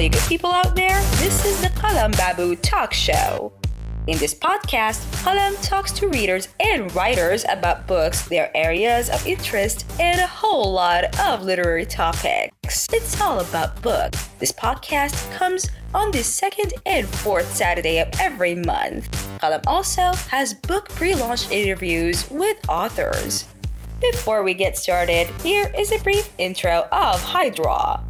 all you good people out there. This is the Kalam Babu Talk Show. In this podcast, Kalam talks to readers and writers about books, their areas of interest, and a whole lot of literary topics. It's all about books. This podcast comes on the second and fourth Saturday of every month. Kalam also has book pre launch interviews with authors. Before we get started, here is a brief intro of Hydra.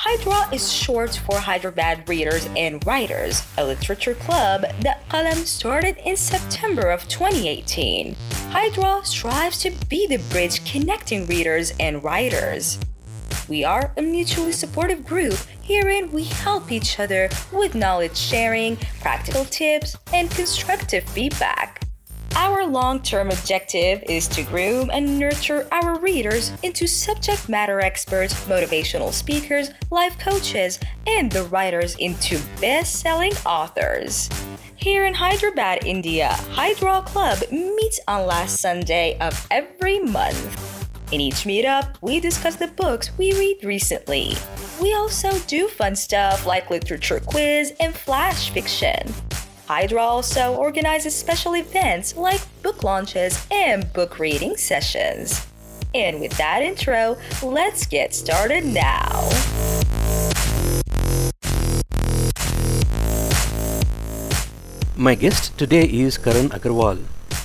Hydra is short for Hyderabad Readers and Writers, a literature club that Kalam started in September of 2018. Hydra strives to be the bridge connecting readers and writers. We are a mutually supportive group. Herein, we help each other with knowledge sharing, practical tips, and constructive feedback. Our long term objective is to groom and nurture our readers into subject matter experts, motivational speakers, life coaches, and the writers into best selling authors. Here in Hyderabad, India, Hydra Club meets on last Sunday of every month. In each meetup, we discuss the books we read recently. We also do fun stuff like literature quiz and flash fiction. Hydra also organizes special events like book launches and book reading sessions. And with that intro, let's get started now. My guest today is Karan Agrawal.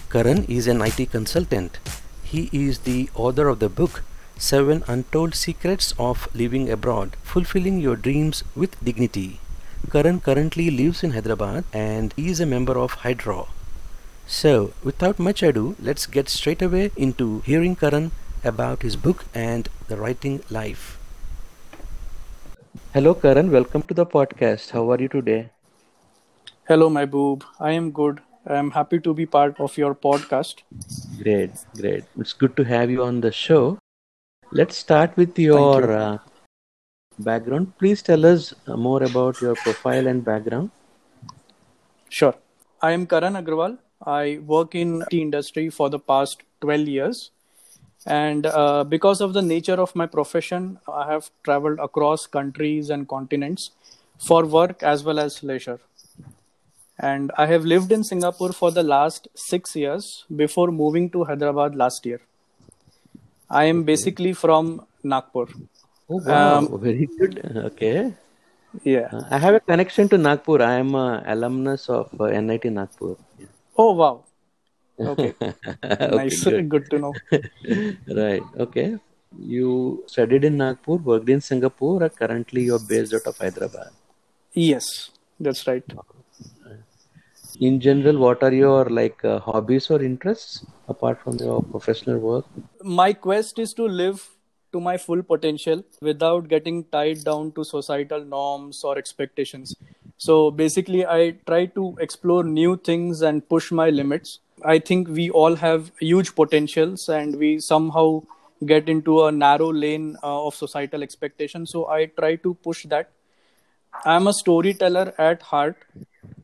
Karan is an IT consultant. He is the author of the book Seven Untold Secrets of Living Abroad Fulfilling Your Dreams with Dignity. Karan currently lives in Hyderabad and he is a member of Hydra. So, without much ado, let's get straight away into hearing Karan about his book and the writing life. Hello, Karan. Welcome to the podcast. How are you today? Hello, my boob. I am good. I am happy to be part of your podcast. Great, great. It's good to have you on the show. Let's start with your you. uh, background. Please tell us uh, more about your profile and background. Sure. I am Karan Agrawal. I work in the industry for the past 12 years. And uh, because of the nature of my profession, I have traveled across countries and continents for work as well as leisure. And I have lived in Singapore for the last six years before moving to Hyderabad last year. I am basically from Nagpur. Oh, wow. Um, Very good. Okay. Yeah. Uh, I have a connection to Nagpur. I am an alumnus of uh, NIT Nagpur. Oh, wow. Okay. okay, nice. good. Good to know. right. Okay. You studied in Nagpur, worked in Singapore, or currently you're based out of Hyderabad. Yes, that's right. In general, what are your like uh, hobbies or interests apart from your professional work? My quest is to live to my full potential without getting tied down to societal norms or expectations. So basically, I try to explore new things and push my limits. I think we all have huge potentials and we somehow get into a narrow lane uh, of societal expectations. So I try to push that. I'm a storyteller at heart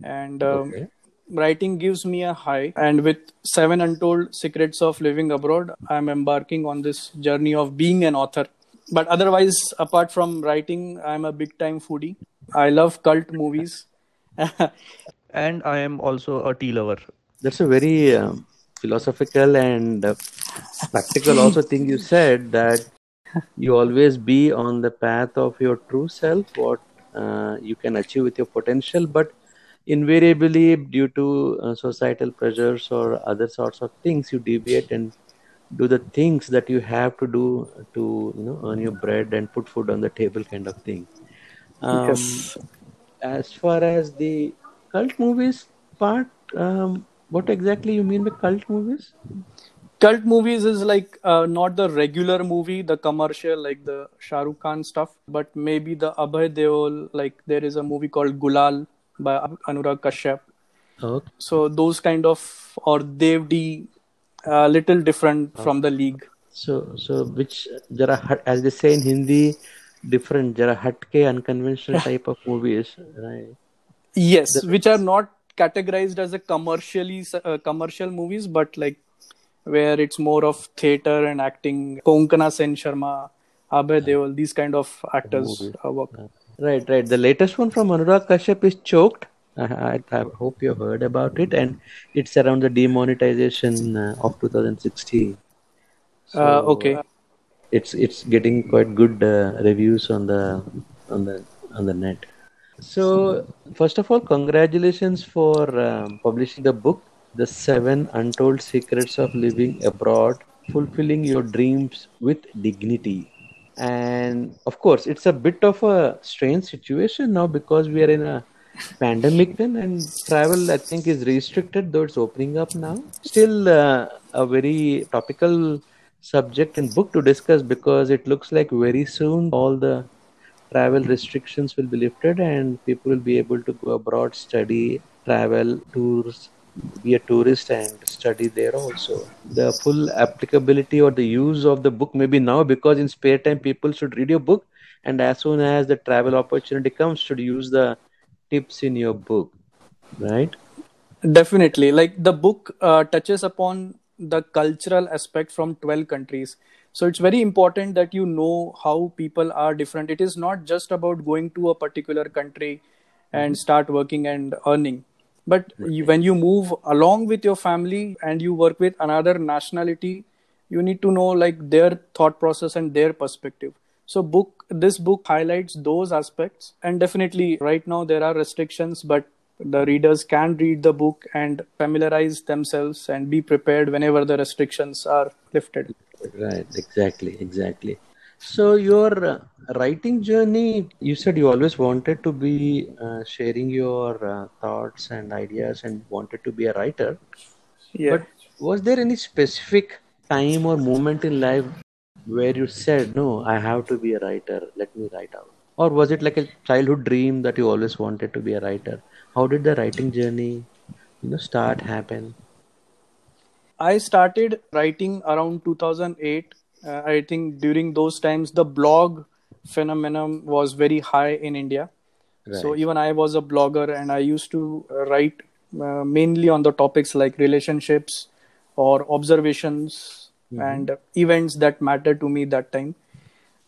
and um, Okay. Writing gives me a high. And with Seven Untold Secrets of Living Abroad, I'm embarking on this journey of being an author. But otherwise, apart from writing, I'm a big time foodie. I love cult movies. and I am also a tea lover. That's a very um, philosophical and uh, practical also thing you said that you always be on the path of your true self, what uh, you can achieve with your potential, but invariably due to uh, societal pressures or other sorts of things, you deviate and do the things that you have to do to you know earn your bread and put food on the table, kind of thing. Um, yes. as far as the cult movies part um, what exactly you mean by cult movies Cult movies is like uh, not the regular movie, the commercial, like the Shahrukh Khan stuff, but maybe the Abhay Deol, like there is a movie called Gulal by Anurag Kashyap. okay So those kind of, or Dev.D, a little different from the league. so so which there are as they say in hindi different are hatke unconventional type of movies right Yes, which are not categorized as a commercially uh, commercial movies, but like where it's more of theater and acting. Konkona Sen Sharma, Abhay Deol, these kind of actors uh, work. Right, right. The latest one from Anurag Kashyap is choked. I, I, I hope you heard about it, and it's around the demonetization uh, of 2016. So, uh, okay. It's it's getting quite good uh, reviews on the on the on the net. So first of all, congratulations for um, publishing the book, "The Seven Untold Secrets of Living Abroad: Fulfilling Your Dreams with Dignity." And of course it's a bit of a strange situation now because we are in a pandemic then and travel i think is restricted though it's opening up now. Still uh, a very topical subject and book to discuss because it looks like very soon all the travel restrictions will be lifted and people will be able to go abroad study travel tours be a tourist and study there also. The full applicability or the use of the book maybe now because in spare time people should read your book and as soon as the travel opportunity comes should use the tips in your book, right? Definitely. Like the book uh, touches upon the cultural aspect from 12 countries. So it's very important that you know how people are different. It is not just about going to a particular country and start working and earning but you, when you move along with your family and you work with another nationality you need to know like their thought process and their perspective. So book this book highlights those aspects. And definitely right now there are restrictions but the readers can read the book and familiarize themselves and be prepared whenever the restrictions are lifted. Right exactly exactly so your uh, writing journey, you said you always wanted to be uh, sharing your uh, thoughts and ideas and wanted to be a writer. Yeah. But was there any specific time or moment in life where you said, "No, I have to be a writer. Let me write out," or was it like a childhood dream that you always wanted to be a writer? How did the writing journey, you know, start happen? I started writing around 2008 uh, I think during those times the blog phenomenon was very high in India. Right. So even I was a blogger and I used to uh, write uh, mainly on the topics like relationships or observations mm-hmm. and events that matter to me that time.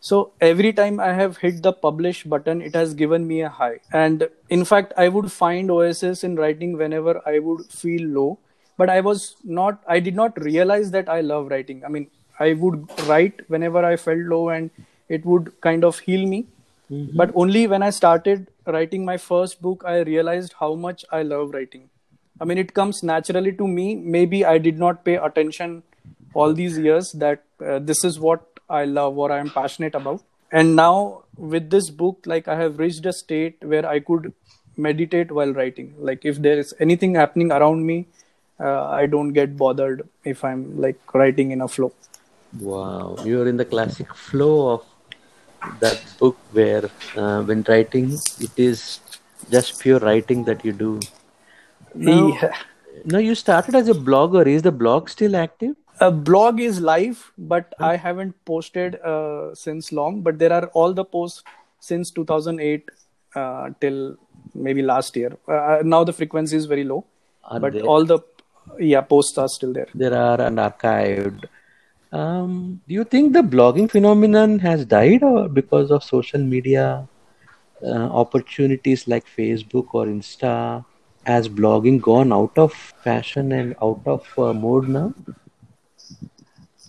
So every time I have hit the publish button, it has given me a high. And in fact, I would find oss in writing whenever I would feel low. But I was not, I did not realize that I love writing. I mean, I would write whenever I felt low and it would kind of heal me. Mm-hmm. But only when I started writing my first book, I realized how much I love writing. I mean, it comes naturally to me. Maybe I did not pay attention all these years that uh, this is what I love or I am passionate about. And now with this book, like I have reached a state where I could meditate while writing. Like if there is anything happening around me, uh, I don't get bothered if I'm like writing in a flow. Wow, you're in the classic flow of that book where uh, when writing it is just pure writing that you do. Now, yeah. now you started as a blogger. Is the blog still active? A blog is live, but I haven't posted uh, since long. But there are all the posts since 2008 uh, till maybe last year. Uh, now the frequency is very low, are but all the yeah posts are still there. There are an archived um, do you think the blogging phenomenon has died or because of social media uh, opportunities like Facebook or Insta? Has blogging gone out of fashion and out of uh, mode now?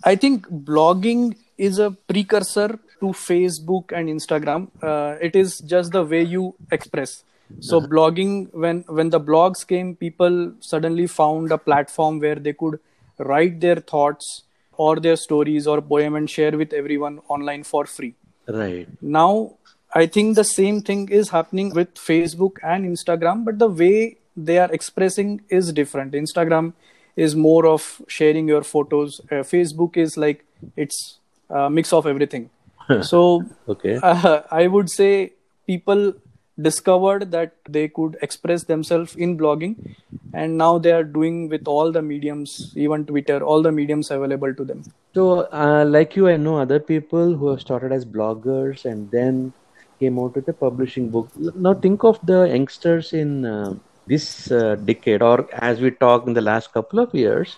I think blogging is a precursor to Facebook and Instagram. Uh, it is just the way you express. So uh-huh. blogging, when when the blogs came, people suddenly found a platform where they could write their thoughts or their stories or poem and share with everyone online for free. Right. Now i think the same thing is happening with facebook and instagram but the way they are expressing is different. Instagram is more of sharing your photos. Uh, facebook is like it's a mix of everything. So okay. uh, i would say people discovered that they could express themselves in blogging and now they are doing with all the mediums even twitter all the mediums available to them. So uh, like you i know other people who have started as bloggers and then came out with a publishing book. Now think of the youngsters in uh, this uh, decade or as we talk in the last couple of years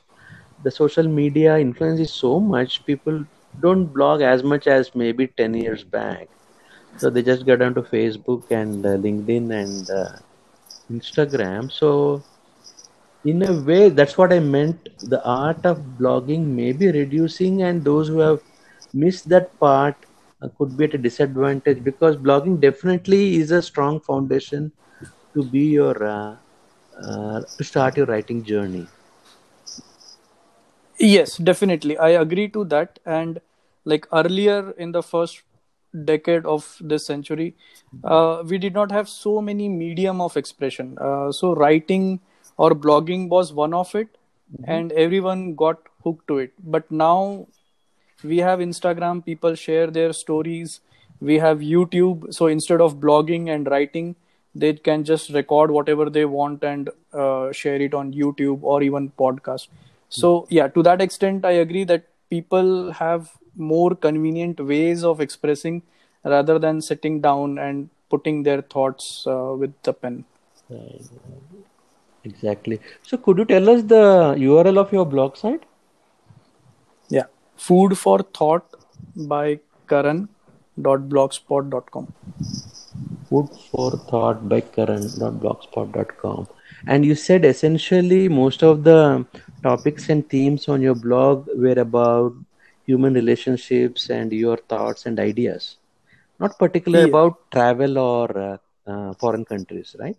the social media influence is so much people don't blog as much as maybe 10 years back So they just get onto Facebook and uh, LinkedIn and uh, Instagram. So in a way, that's what I meant. The art of blogging may be reducing, and those who have missed that part uh, could be at a disadvantage because blogging definitely is a strong foundation to be your uh, uh, to start your writing journey. Yes, definitely. I agree to that. And like earlier in the first decade of this century, uh, we did not have so many medium of expression. Uh, so writing or blogging was one of it, and everyone got hooked to it. But now we have Instagram. People share their stories. We have YouTube. So instead of blogging and writing, they can just record whatever they want and uh, share it on YouTube or even podcast. So yeah, to that extent, I agree that people have more convenient ways of expressing rather than sitting down and putting their thoughts uh, with the pen. Exactly. So could you tell us the URL of your blog site? Yeah, food for thought by Karan.blogspot.com. Food for Thought by Karan.blogspot.com. And you said essentially most of the topics and themes on your blog were about human relationships and your thoughts and ideas, not particularly Yeah. about travel or uh, uh, foreign countries, right?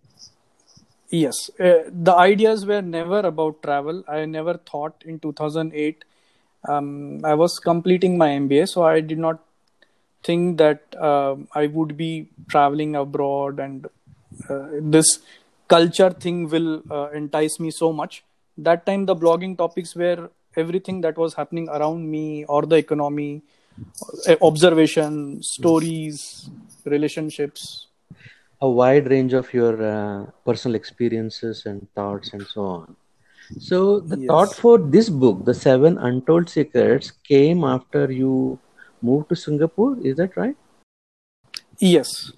Yes, uh, the ideas were never about travel. I never thought in 2008. Um, I was completing my MBA, so I did not think that um I would be traveling abroad and uh, this culture thing will uh, entice me so much. That time, the blogging topics were everything that was happening around me or the economy, uh, observation, stories, relationships. A wide range of your uh, personal experiences and thoughts and so on. So the thought for this book, The Seven Untold Secrets, came after you moved to Singapore. Is that right? Yes.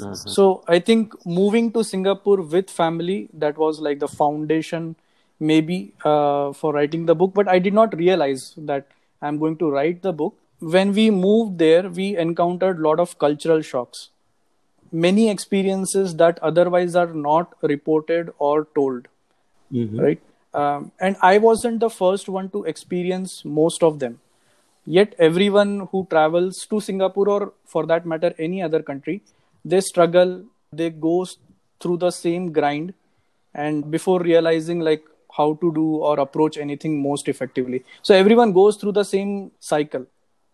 Uh-huh. So I think moving to Singapore with family that was like the foundation maybe uh, for writing the book but I did not realize that I'm going to write the book. When we moved there we encountered a lot of cultural shocks. Many experiences that otherwise are not reported or told. Mhm. right? Um, and I wasn't the first one to experience most of them. Yet everyone who travels to singapore or for that matter any other country they struggle they go through the same grind. And before realizing like how to do or approach anything most effectively. So everyone goes through the same cycle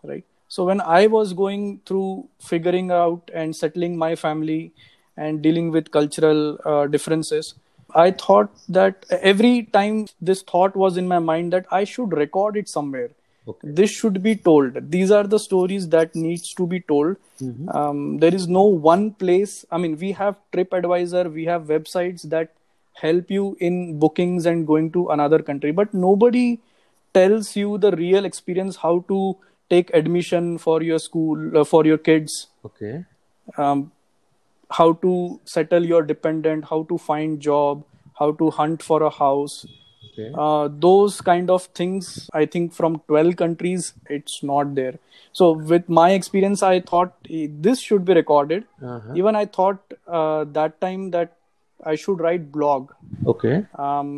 right? So when i was going through figuring out and settling my family and dealing with cultural uh, differences i thought that every time this thought was in my mind that i should record it somewhere. Okay. this should be told. These are the stories that needs to be told. Um, there is no one place i mean we have tripadvisor we have websites that help you in bookings and going to another country but nobody tells you the real experience how to take admission for your school uh, for your kids Okay. um, how to settle your dependent how to find job how to hunt for a house Okay. uh, those kind of things i think from 12 countries it's not there so with my experience i thought eh, this should be recorded Uh-huh. even i thought uh, that time that i should write blog Okay. um,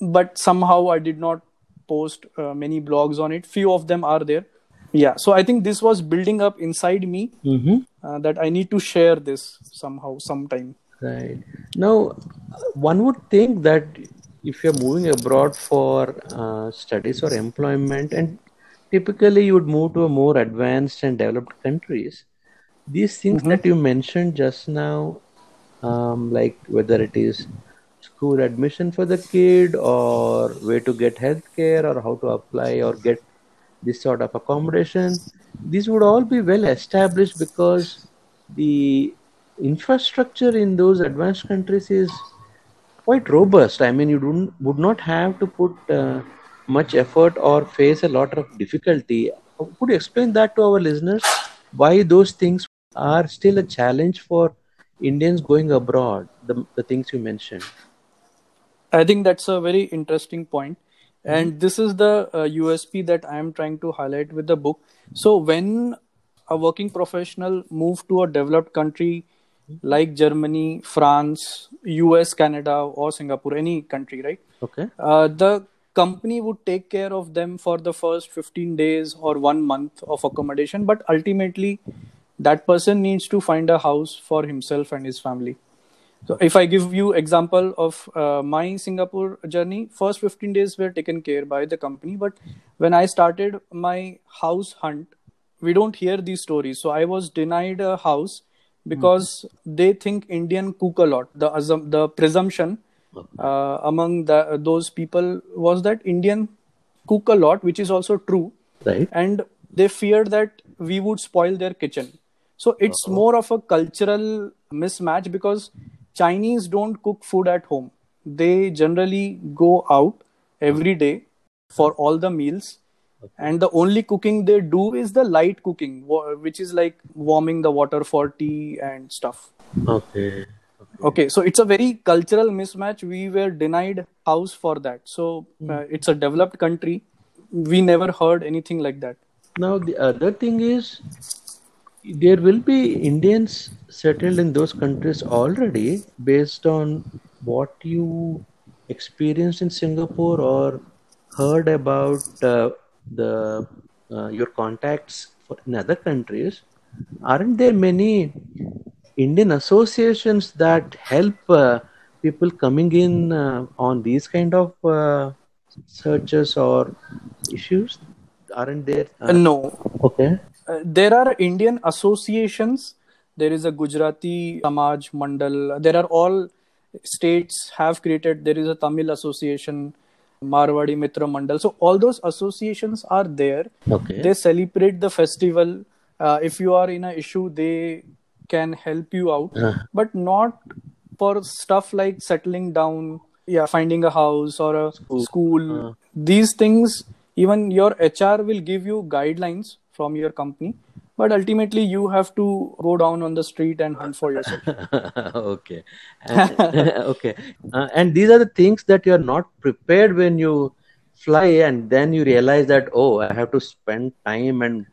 but somehow i did not post uh, many blogs on it few of them are there yeah so i think this was building up inside me Mm-hmm. uh, that i need to share this somehow sometime Right. Now, one would think that if you're moving abroad for uh, studies or employment, and typically you would move to a more advanced and developed countries, these things that you mentioned just now, um, like whether it is school admission for the kid or where to get healthcare or how to apply or get this sort of accommodation, these would all be well established because the infrastructure in those advanced countries is quite robust. I mean, you don't, would not have to put uh, much effort or face a lot of difficulty. Could you explain that to our listeners? Why those things are still a challenge for Indians going abroad? The, the things you mentioned. I think that's a very interesting point. And this is the uh, USP that I am trying to highlight with the book. So, when a working professional move to a developed country like Germany, France, US, Canada, or Singapore, any country, right? Okay. Uh, the company would take care of them for the first 15 days or one month of accommodation, but ultimately, that person needs to find a house for himself and his family. So, if I give you example of uh, my Singapore journey, first 15 days were taken care by the company, but when I started my house hunt, we don't hear these stories. So, I was denied a house because they think Indian cook a lot. The assum- the presumption uh, among the, those people was that Indian cook a lot, which is also true, Right. and they feared that we would spoil their kitchen. So it's more of a cultural mismatch because Chinese don't cook food at home. They generally go out every day for all the meals. And the only cooking they do is the light cooking which is like warming the water for tea and stuff. Okay. okay. So it's a very cultural mismatch. We were denied house for that. So uh, it's a developed country. We never heard anything like that. Now the other thing is there will be Indians settled in those countries already based on what you experienced in Singapore or heard about uh, the uh, your contacts for, in other countries. Aren't there many Indian associations that help uh, people coming in uh, on these kind of uh, searches or issues? Aren't there? Uh, no Okay. Uh, there are Indian associations. There is a Gujarati Samaj Mandal. There are all states have created. There is a Tamil association, Marwadi Mitra Mandal. So all those associations are there. Okay. They celebrate the festival. Uh, if you are in a issue, they can help you out, Uh. but not for stuff like settling down, yeah, finding a house or a school. These things, even your HR will give you guidelines from your company, but ultimately you have to go down on the street and hunt for yourself. okay. And, okay. Uh, and these are the things that you are not prepared when you fly, and then you realize that oh, I have to spend time and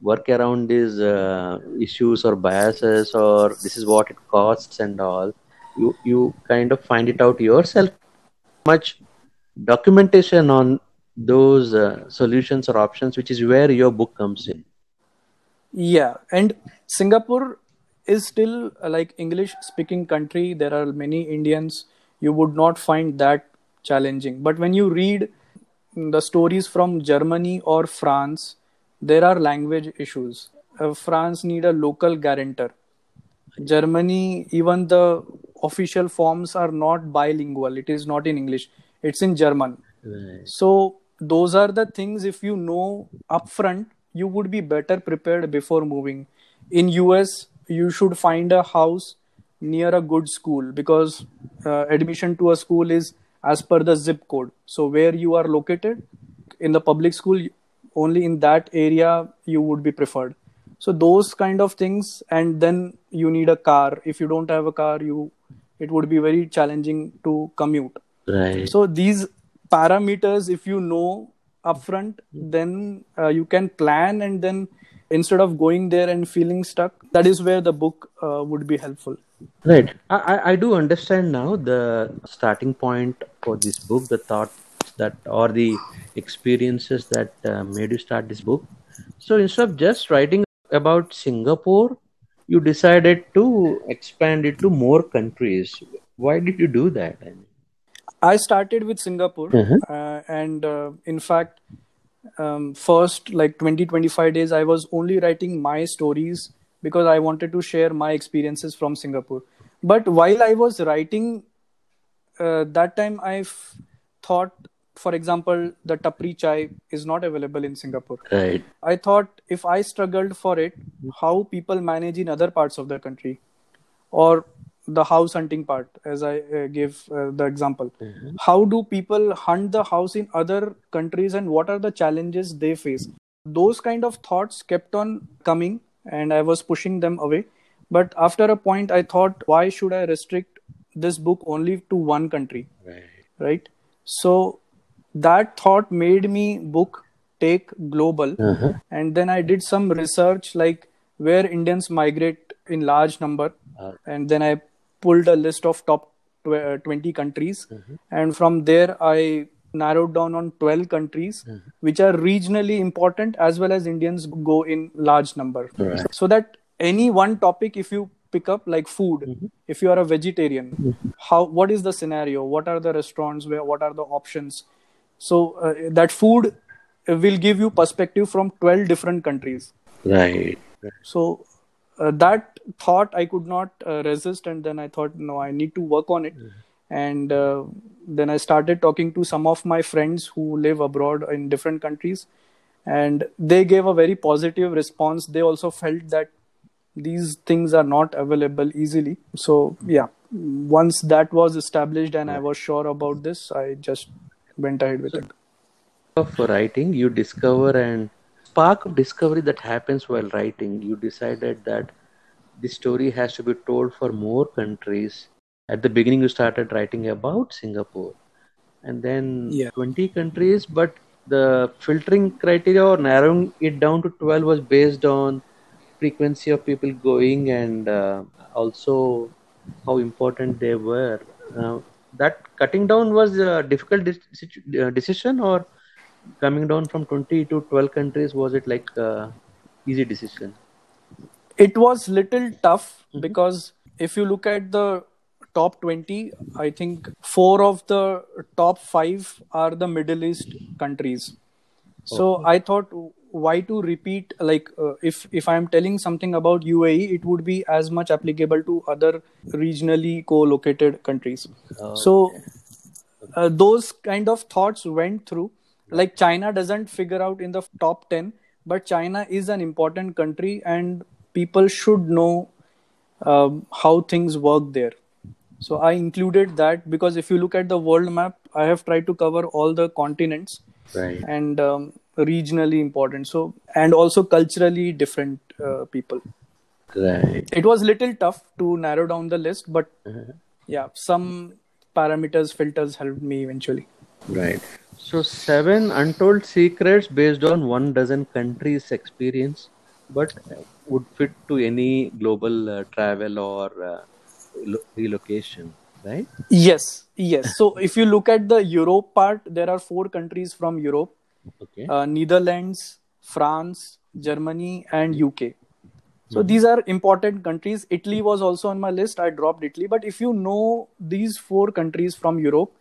work around these uh, issues or biases, or this is what it costs and all. You you kind of find it out yourself. Much documentation on those uh, solutions or options, which is where your book comes in. Yeah, and Singapore is still uh, like English speaking country. There are many Indians. You would not find that challenging. But when you read the stories from Germany or France, there are language issues. Uh, France need a local guarantor. Germany, even the official forms are not bilingual. It is not in English. It's in German. Right. So those are the things if you know upfront, you would be better prepared before moving. In US, you should find a house near a good school because uh, admission to a school is as per the zip code. So where you are located in the public school, only in that area you would be preferred. So those kind of things, and then you need a car. If you don't have a car, you it would be very challenging to commute. Right. So these parameters, if you know upfront, then uh, you can plan and then instead of going there and feeling stuck, that is where the book uh, would be helpful. Right. I, I, I do understand now the starting point for this book, the thought that or the experiences that uh, made you start this book. So instead of just writing about Singapore, you decided to expand it to more countries. Why did you do that? I mean, I started with Singapore, Mhm. uh, and uh, in fact, um, first like 20 25 days, I was only writing my stories because I wanted to share my experiences from Singapore. But while I was writing, uh, that time I f- thought, for example, the tapri chai is not available in Singapore. right. I thought if I struggled for it, how people manage in other parts of the country, or the house hunting part, as I uh, gave uh, the example. How do people hunt the house in other countries, and what are the challenges they face? Those kind of thoughts kept on coming, and I was pushing them away. But after a point, I thought, why should I restrict this book only to one country? Right. right so that thought made me book take global Uh-huh. and then i did some research like where Indians migrate in large number, Uh, and then I pulled a list of top tw- uh, 20 countries, and from there I narrowed down on 12 countries which are regionally important as well as Indians go in large number. Right. So that any one topic, if you pick up like food, if you are a vegetarian, how what is the scenario? What are the restaurants? Where what are the options? So uh, that food will give you perspective from 12 different countries. right. So uh, that thought I could not uh, resist, and then I thought, no, I need to work on it. And uh, then I started talking to some of my friends who live abroad in different countries, and they gave a very positive response. They also felt that these things are not available easily. So yeah, once that was established and I was sure about this, I just went ahead with it. of writing you discover and spark of discovery that happens while writing you decided that the story has to be told for more countries. At the beginning you started writing about singapore. And then Yeah. 20 countries but the filtering criteria or narrowing it down to 12 was based on frequency of people going and uh, also how important they were. Uh, that cutting down was a difficult de- uh, decision or coming down from 20 to 12 countries was it like uh, easy decision? It was little tough because if you look at the top 20 i think four of the top 5 are the middle east countries. So i thought why to repeat like uh, if if i am telling something about uae it would be as much applicable to other regionally co-located countries. So uh, those kind of thoughts went through like china doesn't figure out in the top 10 but china is an important country and people should know um, how things work there. So i included that because if you look at the world map i have tried to cover all the continents right. and um, regionally important. So and also culturally different uh, people. Right. It was little tough to narrow down the list but yeah some parameters filters helped me eventually right. So seven untold secrets based on one dozen countries experience but would fit to any global uh, travel or uh, lo- relocation right? Yes yes. So if you look at the europe part there are four countries from europe. Okay. Uh, netherlands france germany and uk so these are important countries. Italy was also on my list. I dropped italy. But if you know these four countries from europe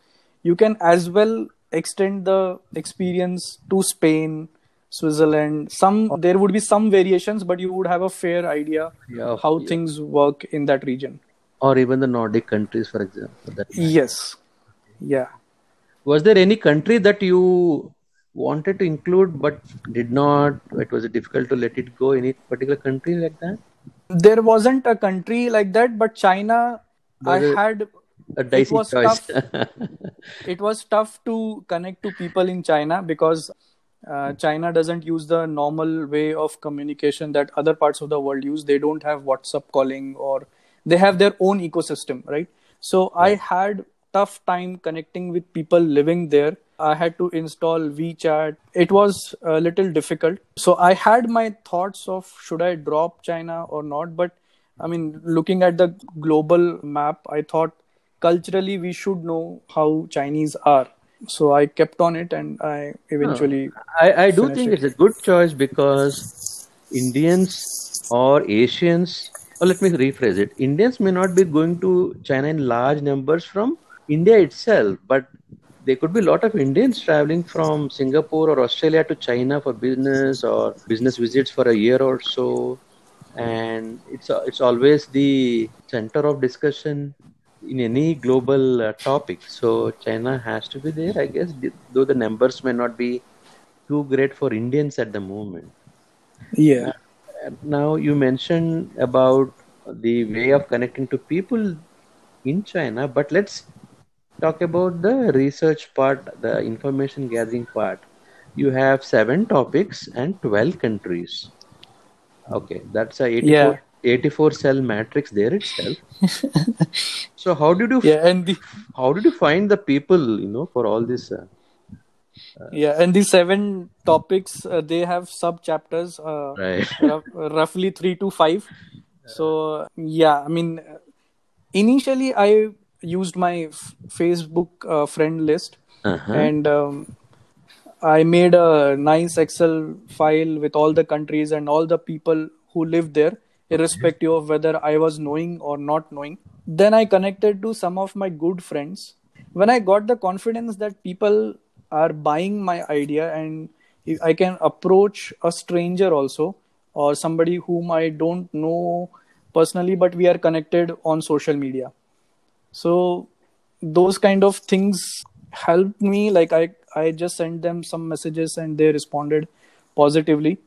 you can as well extend the experience to spain switzerland. Some there would be some variations but you would have a fair idea Yeah, how yeah. things work in that region. Or even the nordic countries for example yes. Yeah. Was there any country that you wanted to include but did not? It was difficult to let it go any particular country like that? There wasn't a country like that but china i it- had a dicey was choice. it was tough to connect to people in china because uh, china doesn't use the normal way of communication that other parts of the world use. They don't have whatsapp calling or they have their own ecosystem right? So i had tough time connecting with people living there. I had to install wechat. It was a little difficult. So i had my thoughts of should i drop china or not? But i mean looking at the global map i thought culturally we should know how chinese are so i kept on it and i eventually I, I do think it. it's a good choice because Indians or Asians, or let me rephrase it, Indians may not be going to China in large numbers from India itself, but there could be a lot of Indians traveling from Singapore or Australia to China for business or business visits for a year or so. And it's, it's always the center of discussion in any global uh, topic. So China has to be there, I guess, though the numbers may not be too great for Indians at the moment. yeah And Now you mentioned about the way of connecting to people in China, but let's talk about the research part, the information gathering part. You have seven topics and 12 countries. Okay, that's a 84, Yeah. 84 cell matrix there itself. so how did you yeah and the how did you find the people you know for all this uh, yeah and the seven topics uh, they have sub chapters uh, Right. rough- roughly 3 to 5 so yeah i mean initially i used my f- facebook uh, friend list Uh-huh. and um, i made a nice excel file with all the countries and all the people who live there irrespective of whether i was knowing or not knowing. Then i connected to some of my good friends. When i got the confidence that people are buying my idea and i can approach a stranger also or somebody whom i don't know personally but we are connected on social media. So those kind of things helped me. Like i i just sent them some messages and they responded positively.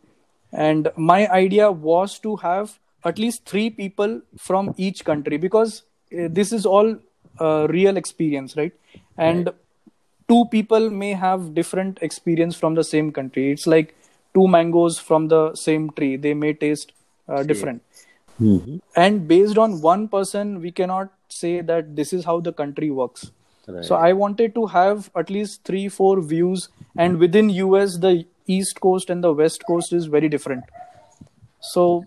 And my idea was to have at least three people from each country because uh, this is all uh, real experience right? And two people may have different experience from the same country. It's like two mangoes from the same tree. They may taste uh, different. Mhm. and based on one person we cannot say that this is how the country works. Right. so i wanted to have at least 3 4 views and within us the east coast and the west coast is very different. So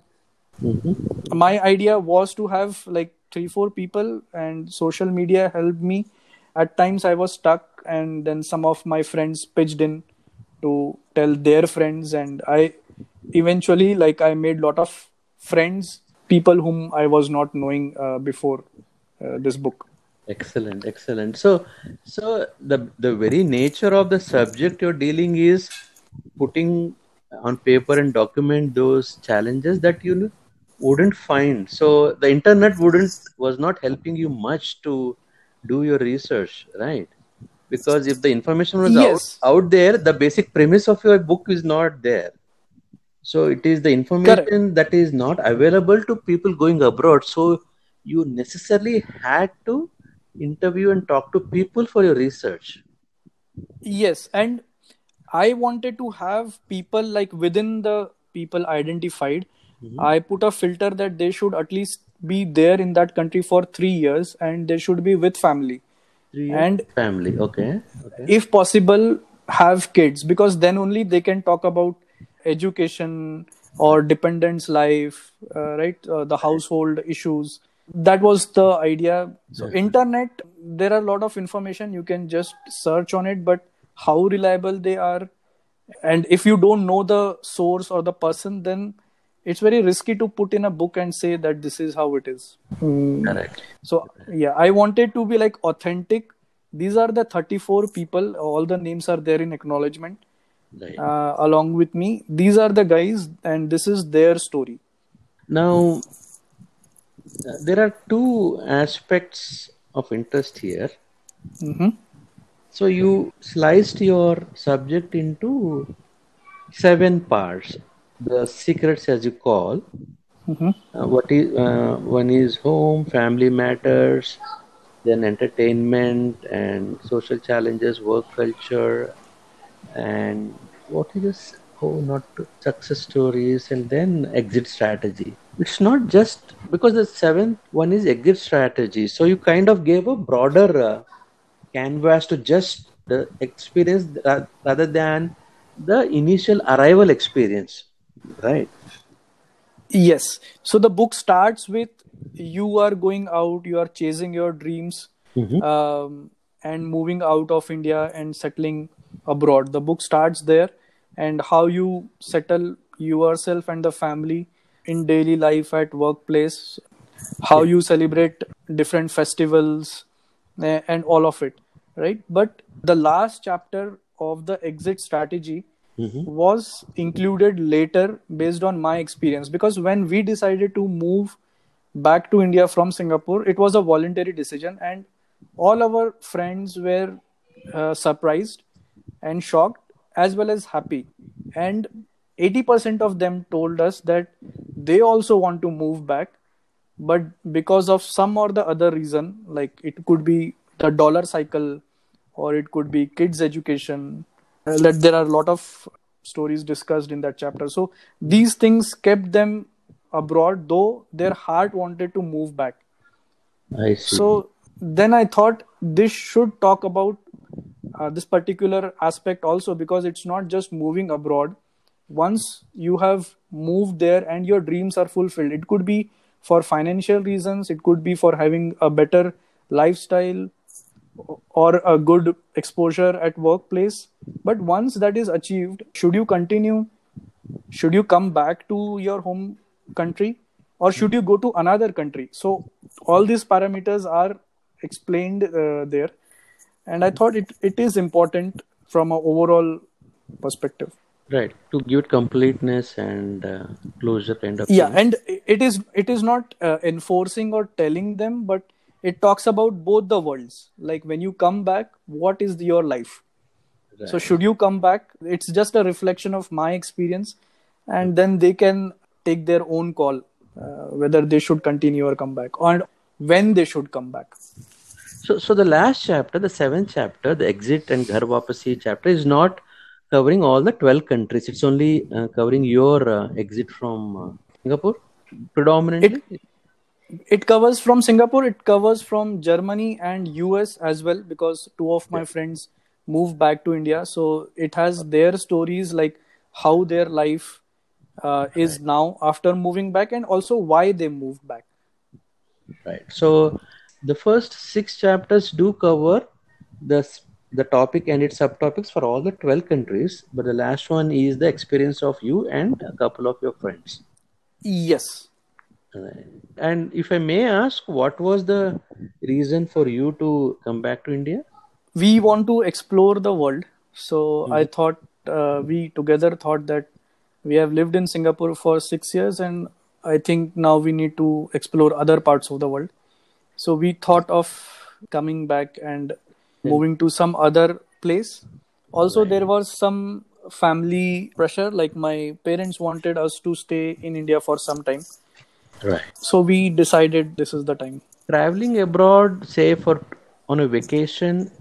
Mhm. my idea was to have like 3 4 people and social media helped me at times i was stuck and then some of my friends pitched in to tell their friends and i eventually like i made lot of friends people whom i was not knowing uh, before uh, this book Excellent, excellent. So, so the the very nature of the subject you're dealing is putting on paper and document those challenges that you wouldn't find. So the internet wouldn't was not helping you much to do your research, right? Because if the information was Yes. out, out there, the basic premise of your book is not there. So it is the information that is not available to people going abroad. So you necessarily had to interview and talk to people for your research. yes and i wanted to have people like within the people identified i put a filter that they should at least be there in that country for 3 years and they should be with family. Three and family, okay, okay, if possible have kids because then only they can talk about education or dependents life uh, right uh, the household issues. That was the idea. So internet there are a lot of information. You can just search on it but how reliable they are. And if you don't know the source or the person then it's very risky to put in a book and say that this is how it is correct. so yeah, I wanted to be like authentic. These are the 34 people. All the names are there in acknowledgement Right. uh, along with me. These are the guys, and this is their story. Now, uh, there are two aspects of interest here. hmm So you sliced your subject into seven parts. The secrets, as you call, hmm Uh, what is uh, one is home, family matters, then entertainment and social challenges, work culture, and what is this? Oh, not success stories, and then exit strategy. It's not just because the seventh one is exit strategy. So you kind of gave a broader uh, canvas to just the experience ra- rather than the initial arrival experience, right? Yes. So the book starts with you are going out, you are chasing your dreams, Mhm. um, and moving out of India and settling abroad. The book starts there, and how you settle yourself and the family in daily life at workplace, how you celebrate different festivals, eh, and all of it, right? But the last chapter of the exit strategy Mhm. was included later based on my experience because when we decided to move back to India from Singapore, it was a voluntary decision, and all our friends were uh, surprised and shocked as well as happy. And 80% of them told us that they also want to move back, but because of some or the other reason, like it could be the dollar cycle or it could be kids' education, that there are a lot of stories discussed in that chapter. So these things kept them abroad, though their heart wanted to move back. I see. So then I thought this should talk about uh, this particular aspect also because it's not just moving abroad once you have moved there and your dreams are fulfilled it could be for financial reasons it could be for having a better lifestyle or a good exposure at workplace. But once that is achieved should you continue? Should you come back to your home country? Or should you go to another country? So all these parameters are explained uh, there. And i thought it, it is important from an overall perspective. Right. To give it completeness and uh, closure kind of yeah thing. and it is it is not uh, enforcing or telling them but it talks about both the worlds like when you come back what is your life so should you come back it's just a reflection of my experience and then they can take their own call uh, whether they should continue or come back or when they should come back So, so the last chapter, the seventh chapter, the exit and Ghar Wapasi chapter, is not covering all the 12 countries. It's only uh, covering your uh, exit from uh, Singapore predominantly. it covers from singapore it covers from germany and us as well because two of my friends moved back to india so it has their stories like how their life uh, is now after moving back and also why they moved back Right. So the first six chapters do cover the the topic and its subtopics for all the 12 countries, but the last one is the experience of you and a couple of your friends. yes Right. And if I may ask, what was the reason for you to come back to India? we want to explore the world. So i thought uh, we together thought that we have lived in singapore for 6 years and i think now we need to explore other parts of the world. So we thought of coming back and moving to some other place. Also there was some family pressure like my parents wanted us to stay in india for some time Right. so we decided this is the time Traveling abroad, say for on a vacation,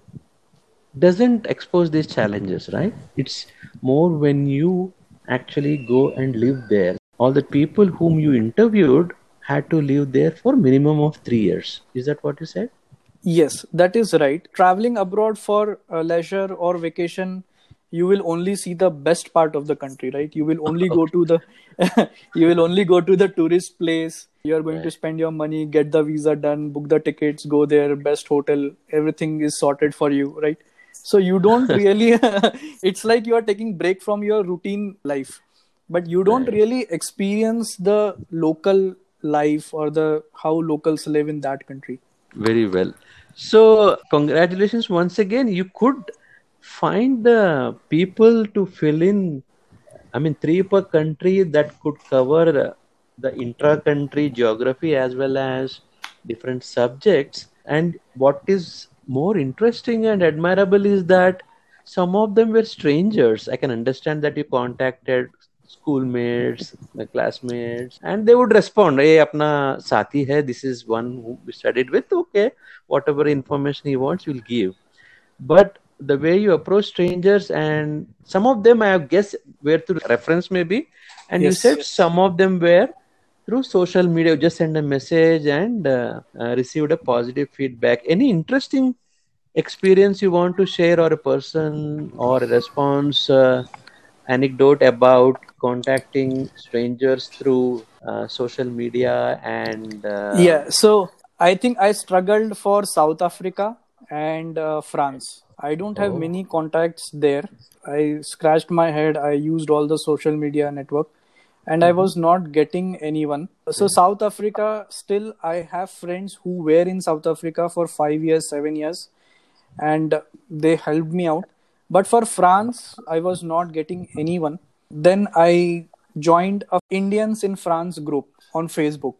doesn't expose these challenges, right? It's more when you actually go and live there. All the people whom you interviewed had to live there for minimum of three years. Is that what you said? Yes, that is right. Traveling abroad for uh, leisure or vacation, you will only see the best part of the country, right? You will only go to the you will only go to the tourist place. You are going to spend your money, get the visa done, book the tickets, go there, best hotel, everything is sorted for you, right? So you don't really it's like you are taking break from your routine life. But you don't really experience the local life or the how locals live in that country. Very well. So, congratulations once again. You could find the people to fill in, I mean, three per country that could cover the intra country geography as well as different subjects. And what is more interesting and admirable is that some of them were strangers. I can understand that you contacted schoolmates, my classmates, and they would respond, "Hey, apna sathi hai. This is one who we studied with. Okay, whatever information he wants, we'll give." But the way you approach strangers, and some of them, I have guessed where through reference maybe, and you said some of them were through social media. You just send a message and uh, uh, received a positive feedback. Any interesting experience you want to share, or a person or a response? Uh, anecdote about contacting strangers through uh, social media and uh, yeah so i think i struggled for south africa and uh, france. I don't have Oh. many contacts there. I scratched my head. I used all the social media network and i was not getting anyone. So south africa still i have friends who were in south africa for 5 years 7 years and they helped me out. But for france i was not getting anyone. Then i joined a indians in france group on facebook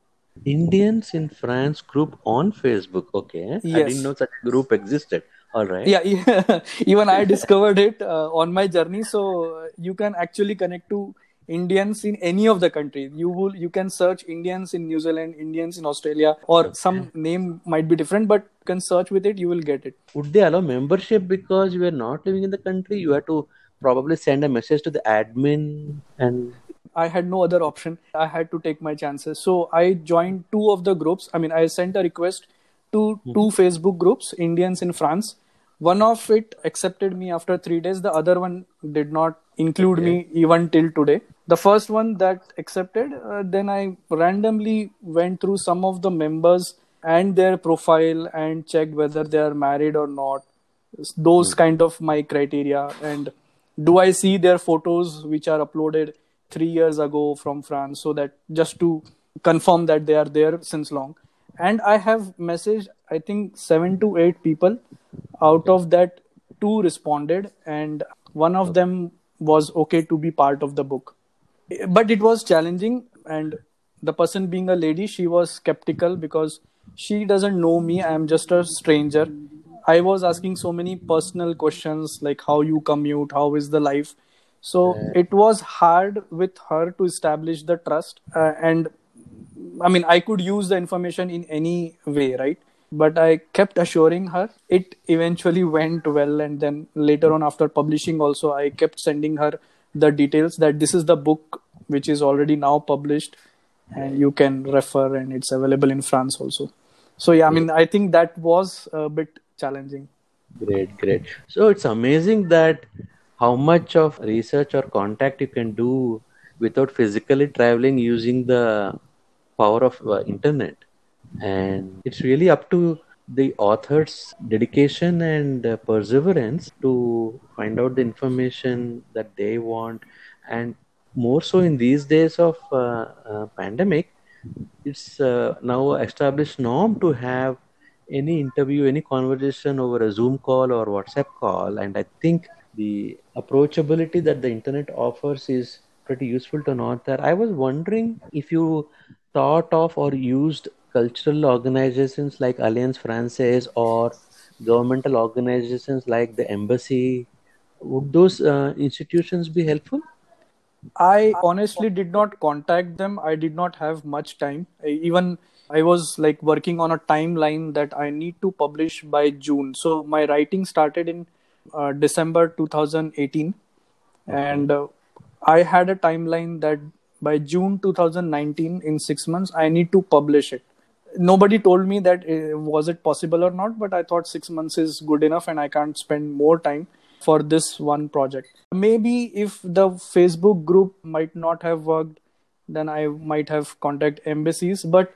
Indians in France group on Facebook. Okay, I didn't know such a group existed. All right. yeah, yeah. even i discovered it uh, on my journey so uh, you can actually connect to indians in any of the country you will you can search indians in new zealand indians in australia or some name might be different but you can search with it you will get it Would they allow membership because you were not living in the country? You have to probably send a message to the admin and I had no other option. I had to take my chances. So I joined two of the groups. I mean, I sent a request to two Facebook groups, Indians in France. one of it accepted me after three days the other one did not include Okay. me even till today the first one that accepted uh, then i randomly went through some of the members and their profile and checked whether they are married or not those kind of my criteria and do i see their photos which are uploaded 3 years ago from france so that just to confirm that they are there since long. And i have messaged i think 7 to 8 people. Out of that two responded and one of them was okay to be part of the book. But it was challenging and the person being a lady she was skeptical because she doesn't know me. I am just a stranger. I was asking so many personal questions like how you commute how is the life so it was hard with her to establish the trust uh, and i mean i could use the information in any way right? But i kept assuring her it eventually went well and then later on after publishing also i kept sending her the details that this is the book which is already now published and you can refer and it's available in france also. So yeah i mean i think that was a bit challenging. Great, great. So it's amazing that how much of research or contact you can do without physically traveling using the power of uh, internet. And it's really up to the author's dedication and uh, perseverance to find out the information that they want. And more so in these days of uh, uh, pandemic, it's uh, now established norm to have any interview, any conversation over a Zoom call or WhatsApp call. And I think the approachability that the internet offers is pretty useful to an author. I was wondering if you thought of or used cultural organizations like Alliance Francaise or governmental organizations like the embassy. Would those uh, institutions be helpful? I honestly did not contact them. I did not have much time. I, even I was like working on a timeline that I need to publish by June. So my writing started in uh, December 2018, and uh, I had a timeline that by June 2019, in six months, I need to publish it. Nobody told me that uh, was it possible or not, but I thought six months is good enough, and I can't spend more time for this one project. Maybe if the Facebook group might not have worked, then I might have contact embassies. But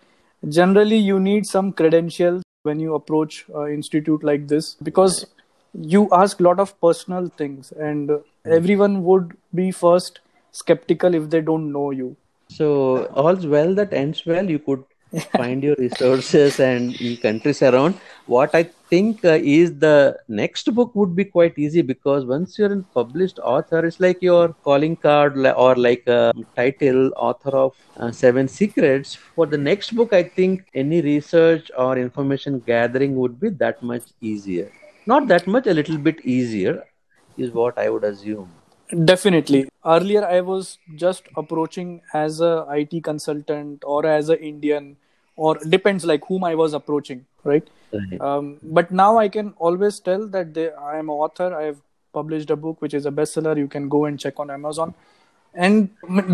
generally, you need some credentials when you approach an institute like this because you ask a lot of personal things, and everyone would be first skeptical if they don't know you. So all's well that ends well. You could find your resources and in countries around. What I think uh, is the next book would be quite easy because once you're a published author, it's like your calling card or like a title, author of uh, Seven Secrets. For the next book, I think any research or information gathering would be that much easier. Not that much, a little bit easier is what I would assume. Definitely. Earlier, I was just approaching as a IT consultant or as a Indian, or depends like whom I was approaching, right? Right. Um, but now I can always tell that they, I am an author. I have published a book which is a bestseller. You can go and check on Amazon, and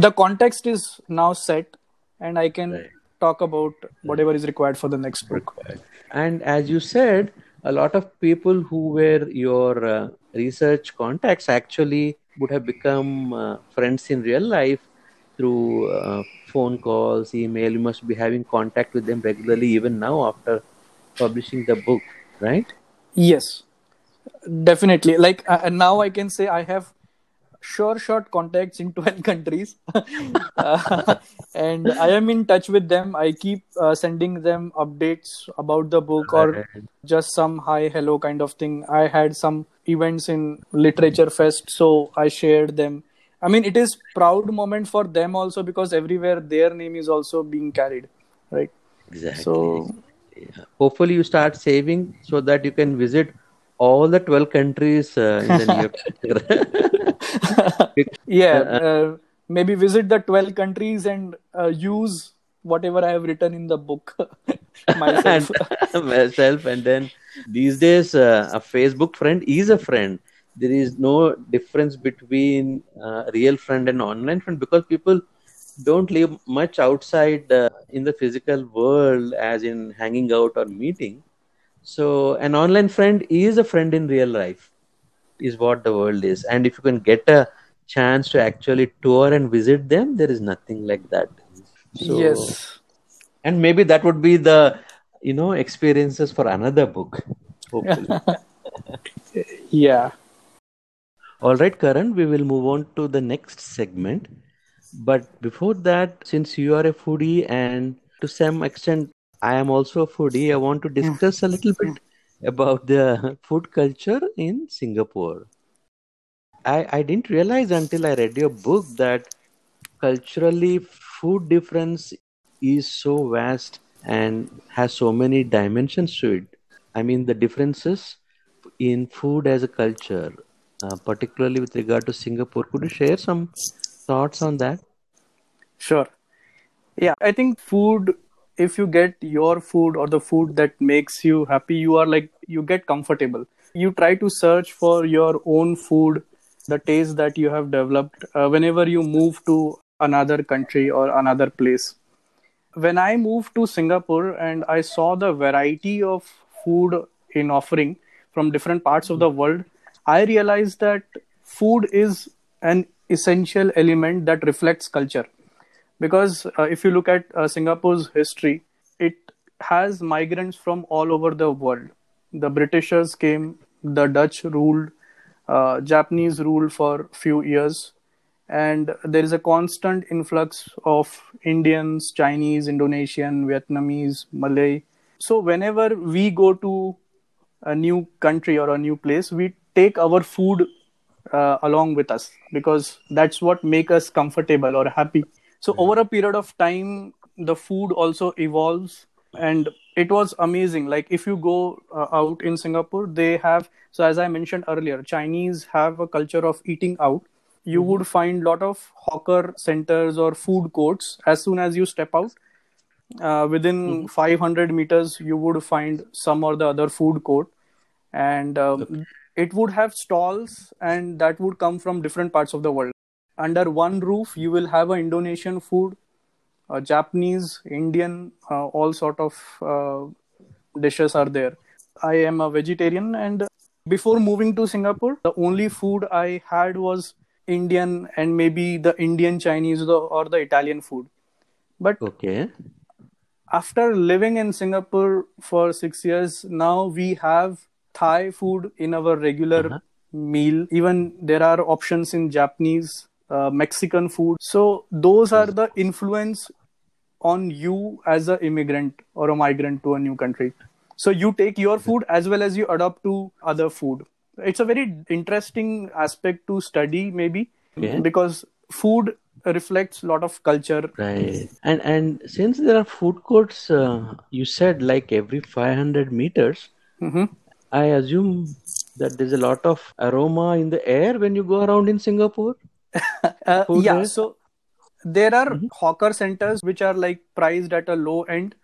the context is now set, and I can Right. talk about whatever is required for the next book. And as you said, a lot of people who were your uh, research contacts actually would have become uh, friends in real life through uh, phone calls, email. You must be having contact with them regularly, even now after publishing the book, right? Yes, definitely. Like uh, and now I can say I have sure shot contacts in 12 countries Uh, and I am in touch with them. I keep uh, sending them updates about the book or just some hi hello kind of thing. I had some events in literature fest so I shared them. I mean it is proud moment for them also because everywhere their name is also being carried, right? Exactly. So Yeah. Hopefully, you start saving so that you can visit all the 12 countries uh, in the near yeah uh, maybe visit the 12 countries and uh, use whatever i have written in the book myself. And myself and then these days uh, a facebook friend is a friend. There is no difference between uh, real friend and online friend because people don't live much outside uh, in the physical world as in hanging out or meeting So an online friend is a friend in real life, is what the world is. And if you can get a chance to actually tour and visit them, there is nothing like that. So, yes. And maybe that would be the you know experiences for another book. Hopefully. yeah. All right, Karan, we will move on to the next segment. But before that, since you are a foodie and to some extent I am also a foodie, I want to discuss a little bit about the food culture in Singapore. I, I didn't realize until I read your book that culturally food difference is so vast and has so many dimensions to it. I mean, the differences in food as a culture, uh, particularly with regard to Singapore. Could you share some thoughts on that? Sure. Yeah, I think food, if you get your food or the food that makes you happy, you are like, you get comfortable. You try to search for your own food, the taste that you have developed uh, whenever you move to another country or another place. When I moved to Singapore and I saw the variety of food in offering from different parts of the world, I realized that food is an essential element that reflects culture because uh, if you look at uh, Singapore's history, it has migrants from all over the world. The Britishers came, the Dutch ruled, uh, Japanese ruled for few years, and there is a constant influx of Indians, Chinese, Indonesian, Vietnamese, Malay. So whenever we go to a new country or a new place, we take our food uh, along with us because that's what make us comfortable or happy so over a period of time the food also evolves and it was amazing like if you go uh, out in singapore they have so as i mentioned earlier chinese have a culture of eating out you mm-hmm. would find lot of hawker centers or food courts as soon as you step out uh, within mm-hmm. 500 meters you would find some or the other food court and um, okay. it would have stalls and that would come from different parts of the world under one roof you will have a indonesian food a japanese indian uh, all sort of uh, dishes are there. I am a vegetarian and before moving to singapore the only food i had was indian and maybe the indian chinese or the italian food. But okay. after living in singapore for 6 years now we have thai food in our regular uh-huh. meal. Even there are options in japanese uh, Mexican food. So those are the influence on you as an immigrant or a migrant to a new country. So you take your food as well as you adopt to other food. It's a very interesting aspect to study, maybe okay. because food reflects a lot of culture. Right. And and since there are food courts, uh, you said like every 500 meters. Mm-hmm. I assume that there's a lot of aroma in the air when you go around in Singapore. uh, yeah so there are mm-hmm. hawker centers which are like priced at a low end.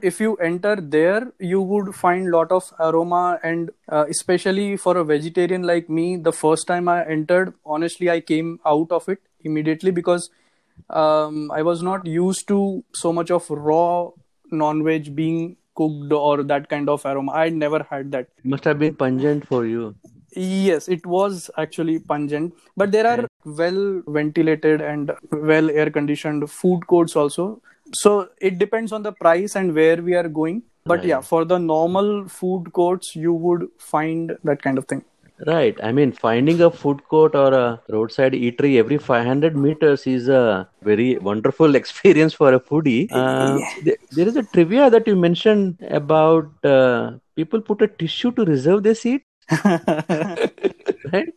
If you enter there you would find lot of aroma and uh, especially for a vegetarian like me the first time i entered honestly i came out of it immediately because um, i was not used to so much of raw non-veg being cooked or that kind of aroma. I never had that. It must have been pungent for you. Yes, it was actually pungent, but there are well ventilated and well air conditioned food courts also. So it depends on the price and where we are going. But right. yeah, for the normal food courts, you would find that kind of thing. Right. I mean, finding a food court or a roadside eatery every 500 meters is a very wonderful experience for a foodie. Uh, there is a trivia that you mentioned about uh, people put a tissue to reserve their seat. right?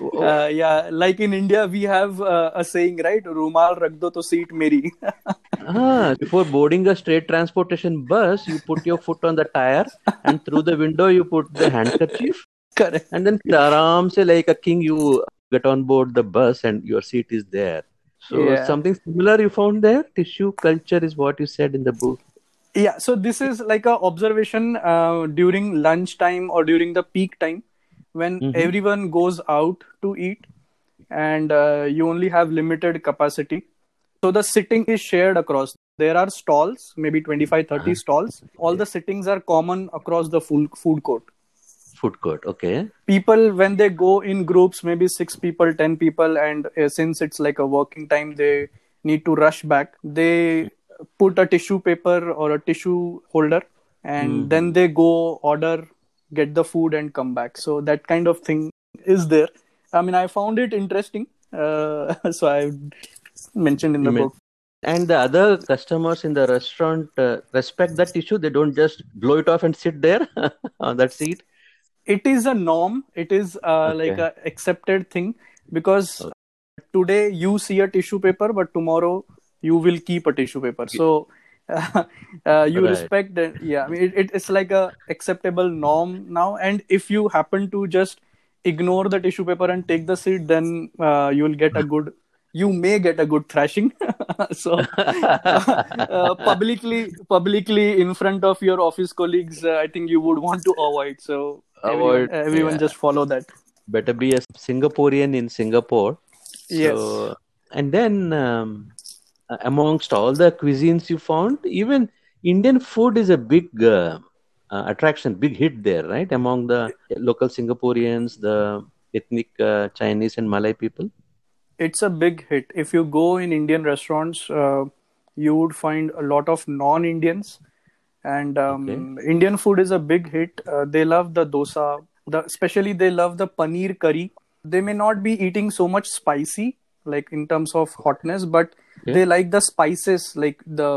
Uh, yeah, like in India, we have uh, a saying, right? Rumal rak do to seat meri. ah, before boarding a straight transportation bus, you put your foot on the tire, and through the window you put the handkerchief. Correct. And then aram se like a king, you get on board the bus, and your seat is there. So yeah. something similar you found there. Tissue culture is what you said in the book yeah so this is like a observation uh, during lunch time or during the peak time when mm-hmm. everyone goes out to eat and uh, you only have limited capacity so the sitting is shared across there are stalls, maybe 25, 30 Uh-huh. stalls. All the sittings are common across the full food court. Food court. Okay. People, when they go in groups, maybe six people, 10 people, and uh, since it's like a working time, they need to rush back. They put a tissue paper or a tissue holder, and Mhm. then they go order, get the food, and come back. So that kind of thing is there. I mean, I found it interesting. Uh, so I mentioned in the mean- book. And the other customers in the restaurant uh, respect that tissue. They don't just blow it off and sit there on that seat. it is a norm it is uh, Okay. like a accepted thing because Okay. today you see a tissue paper but tomorrow you will keep a tissue paper so you Right. respect that yeah i mean it, it, it's like a acceptable norm now and if you happen to just ignore the tissue paper and take the seat then uh, you'll get a good you may get a good thrashing so uh, publicly publicly in front of your office colleagues uh, i think you would want to avoid so everyone, Avoid, everyone yeah. just follow that Better be a Singaporean in Singapore. yes So, and then um, uh, amongst all the cuisines you found, even Indian food is a big uh, uh, attraction, big hit there, right? Among the local Singaporeans, the ethnic uh, Chinese and Malay people. it's a big hit. If you go in indian restaurants uh, you would find a lot of non-indians. And um, indian food is a big hit. Uh, they love the dosa the especially they love the paneer curry. They may not be eating so much spicy like in terms of hotness but Okay. they like the spices like the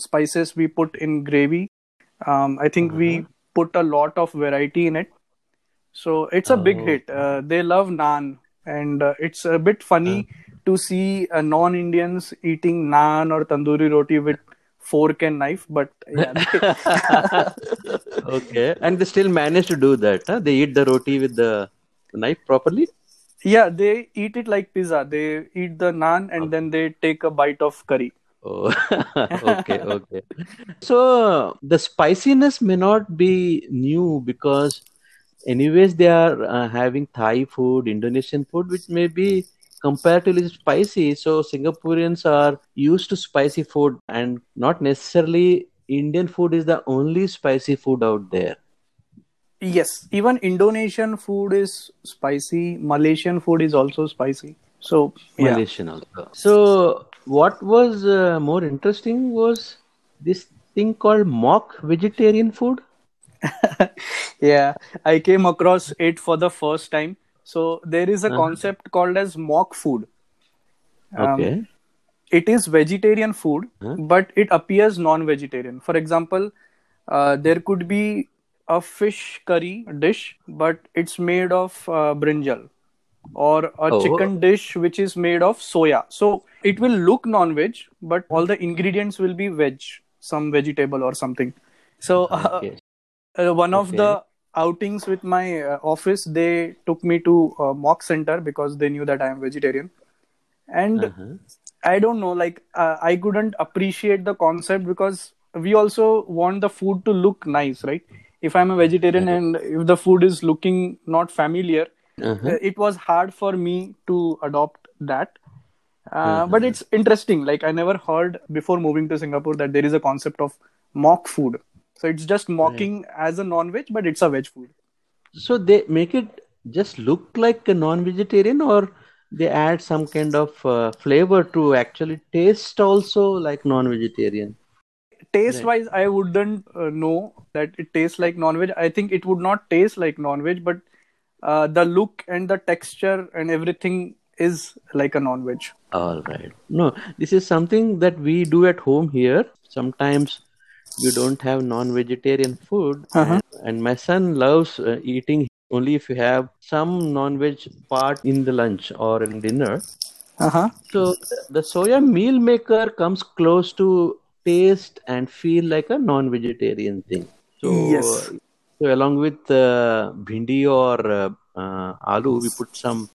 spices we put in gravy um, i think we put a lot of variety in it so it's a big Oh. hit uh, they love naan and uh, it's a bit funny to see uh, non-indians eating naan or tandoori roti with fork and knife but yeah Okay, and they still manage to do that. Huh? They eat the roti with the knife properly. Yeah they eat it like pizza they eat the naan and then they take a bite of curry Oh, okay, okay. So the spiciness may not be new because, anyways, they are uh, having Thai food, Indonesian food, which may be comparatively spicy. So Singaporeans are used to spicy food, and not necessarily Indian food is the only spicy food out there. Yes even indonesian food is spicy malaysian food is also spicy so yeah Malaysian also. So what was uh, more interesting was this thing called mock vegetarian food. yeah i came across it for the first time so there is a Uh-huh. concept called as mock food Um, Okay. it is vegetarian food Huh? but it appears non-vegetarian for example uh, there could be a fish curry dish but it's made of uh, brinjal or a Oh. chicken dish which is made of soya so it will look non-veg but all the ingredients will be veg some vegetable or something so uh, Okay. uh, one of Okay. the outings with my uh, office they took me to a mock center because they knew that i am vegetarian and Uh-huh. i don't know like uh, i couldn't appreciate the concept because we also want the food to look nice right if i'm a vegetarian and if the food is looking not familiar Uh-huh. uh, it was hard for me to adopt that. Uh, but it's interesting. Like i never heard before moving to singapore that there is a concept of mock food. So it's just mocking as a non-veg but it's a veg food. So they make it just look like a non-vegetarian, or they add some kind of uh, flavor to actually taste also like non-vegetarian. Taste wise i wouldn't uh, know that it tastes like non-veg i think it would not taste like non-veg but uh, the look and the texture and everything is like a non-veg All right. No, this is something that we do at home here. Sometimes you don't have non-vegetarian food, Uh-huh. and, and my son loves uh, eating only if you have some non-veg part in the lunch or in dinner. uh-huh So the soya meal maker comes close to taste and feel like a non-vegetarian thing. So, Yes. so along with uh, bhindi or uh, uh, aloo, we put some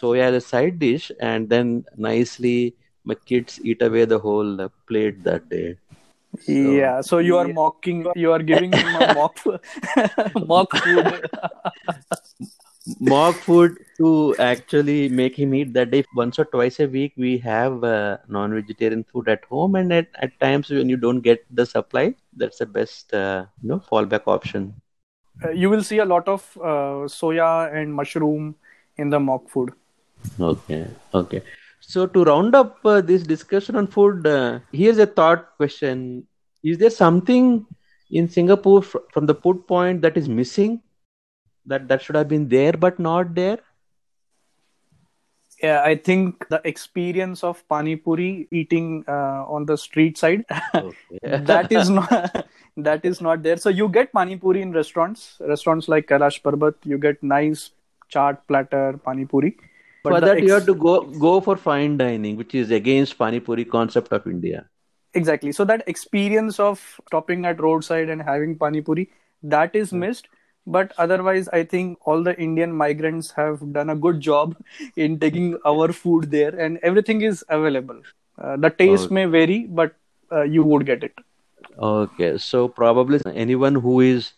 soya as a side dish, and then nicely my kids eat away the whole uh, plate that day. yeah so you are mocking you are giving him a mock mock food mock food to actually make him eat that day. Once or twice a week we have uh, non-vegetarian food at home and at, at times when you don't get the supply that's the best uh, you know fallback option. Uh, you will see a lot of uh, soya and mushroom in the mock food. Okay okay. So to round up uh, this discussion on food uh, here's a thought question. Is there something in singapore fr- from the food point that is missing that that should have been there but not there? Yeah i think the experience of pani puri eating uh, on the street side okay. that is not that is not there. So you get pani puri in restaurants restaurants like Kailash Parbat you get nice chaat platter pani puri but for that ex- you have to go go for fine dining which is against pani puri concept of india. Exactly. So that experience of stopping at roadside and having pani puri that is missed but otherwise i think all the indian migrants have done a good job in taking our food there and everything is available uh, the taste okay. may vary but uh, you would get it okay so probably anyone who is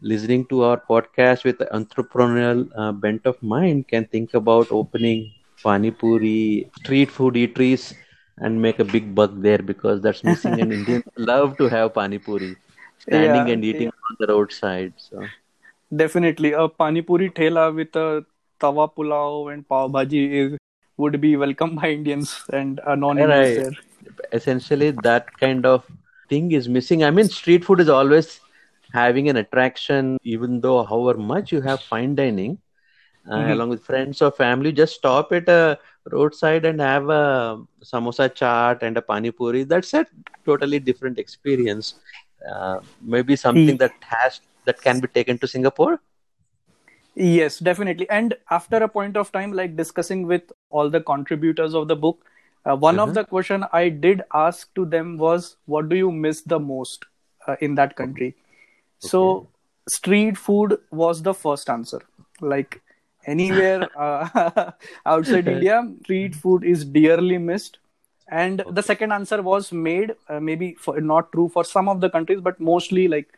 listening to our podcast with entrepreneurial uh, bent of mind can think about opening pani puri street food eateries and make a big buck there because that's missing and indians love to have pani puri standing yeah, and eating yeah. on the roadside so Definitely, a pani puri thela with a tawa pulao and pav bhaji is would be welcomed by Indians and a non-Indians right. Essentially, that kind of thing is missing. I mean, street food is always having an attraction, even though however much you have fine dining, uh, mm-hmm. along with friends or family, just stop at a roadside and have a samosa chaat and a pani puri. That's a totally different experience. Uh, maybe something mm. that has that can be taken to Singapore? Yes, definitely. And after a point of time, like discussing with all the contributors of the book, uh, one of uh-huh. the question I did ask to them was, "What do you miss the most uh, in that country?" Okay. So, street food was the first answer. Like anywhere uh, outside India, street food is dearly missed. And okay. the second answer was maid, uh, maybe for, not true for some of the countries, but mostly like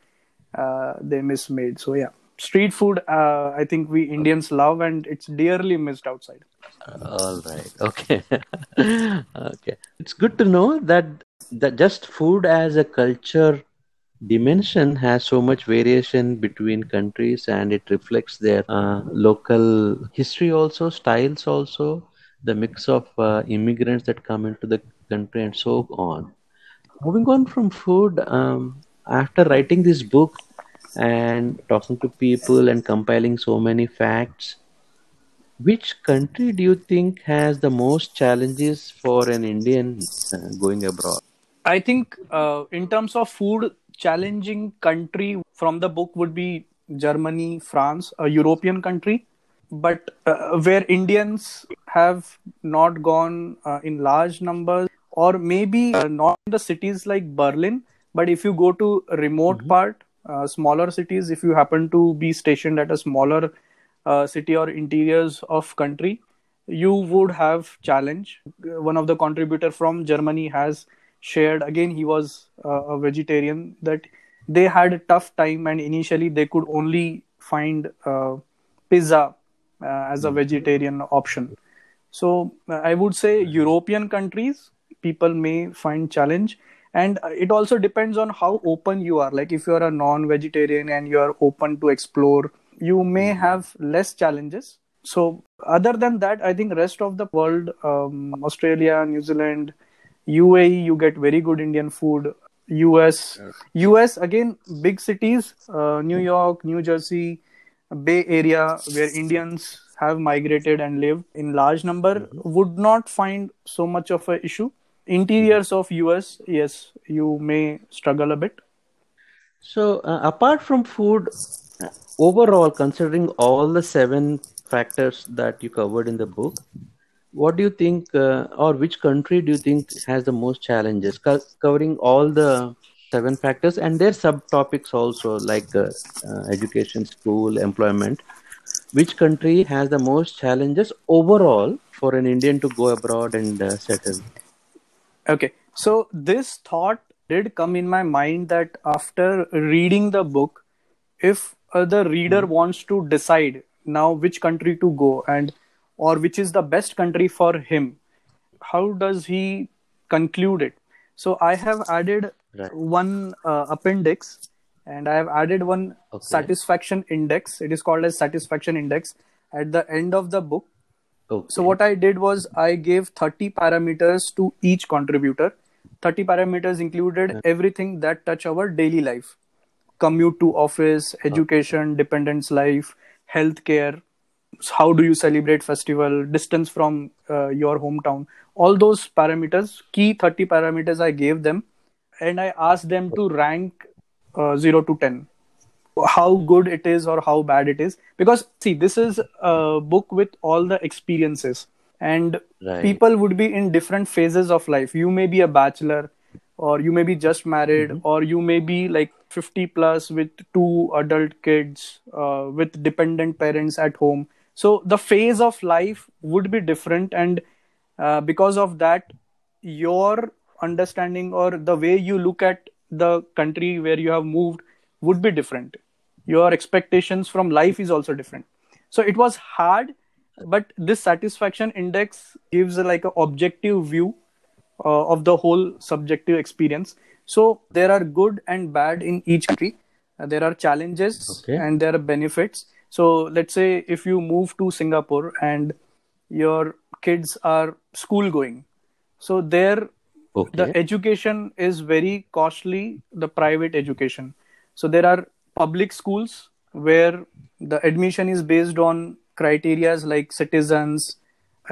uh, they mismade. So yeah, street food. Uh, I think we Indians love, and it's dearly missed outside. All right. Okay. okay. It's good to know that that just food as a culture dimension has so much variation between countries and it reflects their uh, local history also styles also the mix of uh, immigrants that come into the country and so on moving on from food um, after writing this book and talking to people and compiling so many facts. Which country do you think has the most challenges for an indian uh, going abroad? I think uh, in terms of food challenging country from the book would be germany france a european country. But uh, where indians have not gone uh, in large numbers or maybe uh, not in the cities like berlin but if you go to remote mm-hmm. part uh, smaller cities if you happen to be stationed at a smaller uh, city or interiors of country you would have challenge. One of the contributor from germany has shared again he was uh, a vegetarian that they had a tough time and initially they could only find uh, pizza uh, as a mm-hmm. vegetarian option. So uh, i would say european countries people may find challenge and it also depends on how open you are. Like if you are a non-vegetarian and you are open to explore you may mm-hmm. have less challenges. So other than that i think rest of the world um, australia new zealand uae you get very good indian food. Us us again big cities uh, new york new jersey bay area where indians have migrated and lived in large number mm-hmm. would not find so much of a issue interiors of us yes you may struggle a bit. So uh, apart from food overall considering all the seven factors that you covered in the book what do you think uh, or which country do you think has the most challenges? Co- covering all the seven factors and their subtopics also like uh, uh, education school employment which country has the most challenges overall for an indian to go abroad and uh, settle Okay, so this thought did come in my mind that after reading the book, if uh, the reader mm. wants to decide now which country to go and or which is the best country for him how does he conclude it so i have added Right. one uh, appendix and i have added one Okay. satisfaction index it is called as satisfaction index at the end of the book Okay. so what I did was I gave 30 parameters to each contributor. 30 parameters included everything that touch our daily life. Commute to office, education, dependence life, healthcare, how do you celebrate festival, distance from uh, your hometown. All those parameters, key 30 parameters I gave them and I asked them to rank uh, 0 to 10 how good it is or how bad it is. Because see this is a book with all the experiences. And Right. people would be in different phases of life. You may be a bachelor or you may be just married or you may be like 50 plus with two adult kids uh, with dependent parents at home. So the phase of life would be different and uh, because of that your understanding or the way you look at the country where you have moved would be different your expectations from life is also different. So it was hard but this satisfaction index gives a, like an objective view uh, of the whole subjective experience. So there are good and bad in each country. Uh, there are challenges Okay. and there are benefits. So let's say if you move to singapore and your kids are school going so there Okay. the education is very costly the private education. So there are public schools where the admission is based on criterias like citizens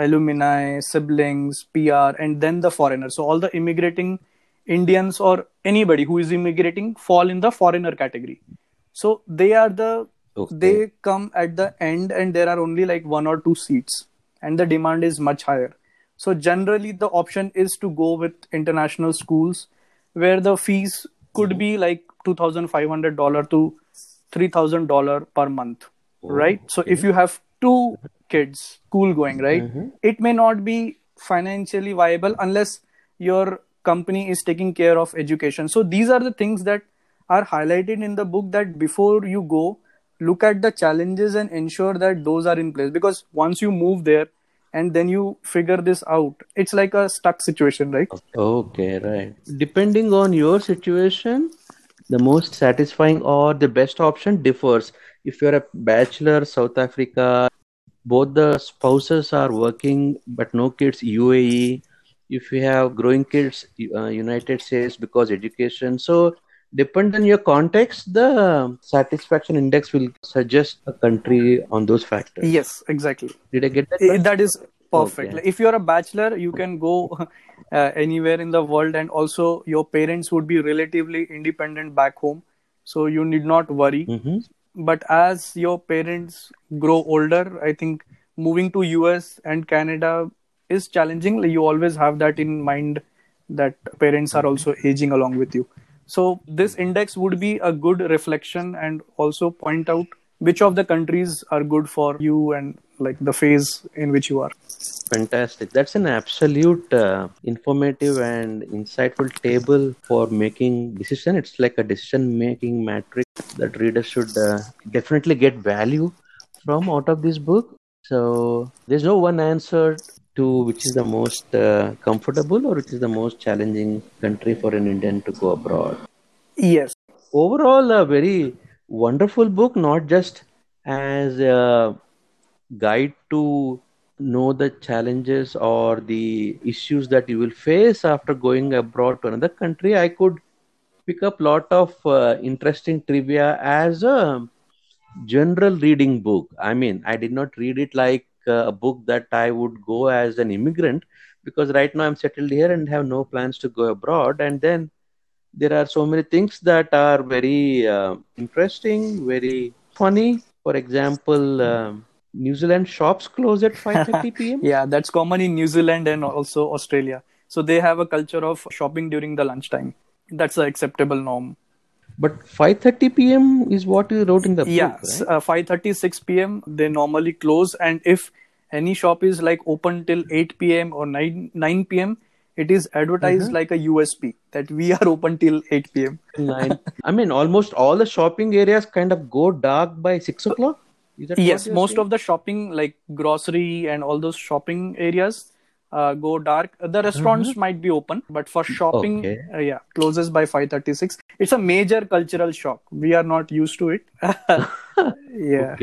alumni siblings pr and then the foreigners so all the immigrating indians or anybody who is immigrating fall in the foreigner category. So they are the Okay. they come at the end and there are only like one or two seats and the demand is much higher. So generally the option is to go with international schools where the fees could be like $2500 to $3000 per month oh, right? So if you have two kids school going right mm-hmm. it may not be financially viable unless your company is taking care of education. So these are the things that are highlighted in the book that before you go look at the challenges and ensure that those are in place. Because once you move there and then you figure this out it's like a stuck situation right? Okay, right. Depending on your situation, the most satisfying or the best option differs. If you're a bachelor, South Africa, both the spouses are working but no kids, UAE. If you have growing kids, uh, United States because education. So, depend on your context, the satisfaction index will suggest a country on those factors. yes exactly Did I get that right? that is perfect Okay. If you're a bachelor you can go uh, anywhere in the world and also your parents would be relatively independent back home so you need not worry Mhm. but as your parents grow older i think moving to us and canada is challenging you always have that in mind that parents are also aging along with you so this index would be a good reflection and also point out which of the countries are good for you and like the phase in which you are Fantastic. That's an absolute uh, informative and insightful table for making decision. It's like a decision making matrix that readers should uh, definitely get value from out of this book. So there's no one answer to which is the most uh, comfortable or which is the most challenging country for an Indian to go abroad. yes Overall, a very wonderful book, not just as a guide to know the challenges or the issues that you will face after going abroad to another country i could pick up lot of uh, interesting trivia as a general reading book. I mean i did not read it like a book that i would go as an immigrant because right now i'm settled here and have no plans to go abroad. And then there are so many things that are very uh, interesting very funny. For example um, new zealand shops close at 5.30 p.m yeah that's common in new zealand and also australia. So they have a culture of shopping during the lunchtime. That's the acceptable norm. But 5.30 p.m is what you wrote in the yeah book right? uh, 5:30 6 p.m they normally close. And if any shop is like open till 8 p.m or 9 9 p.m it is advertised like a usp that we are open till 8 p.m Nine. i mean almost all the shopping areas kind of go dark by 6 o'clock yes most saying? of the shopping like grocery and all those shopping areas uh, go dark the restaurants might be open but for shopping Okay. uh, yeah closes by 536 it's a major cultural shock we are not used to it yeah.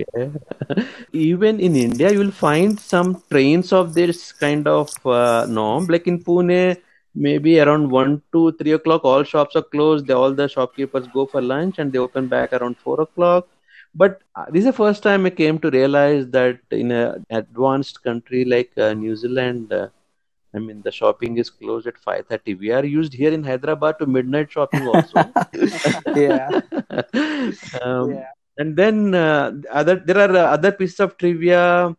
Even in India, you will find some trains of this kind of uh, norm. Like in Pune, maybe around one to three o'clock, all shops are closed. They, all the shopkeepers go for lunch and they open back around four o'clock. But uh, this is the first time I came to realize that in an advanced country like uh, New Zealand, uh, I mean, the shopping is closed at 5:30. We are used here in Hyderabad to midnight shopping also. yeah um, yeah and then uh, other there are uh, other pieces of trivia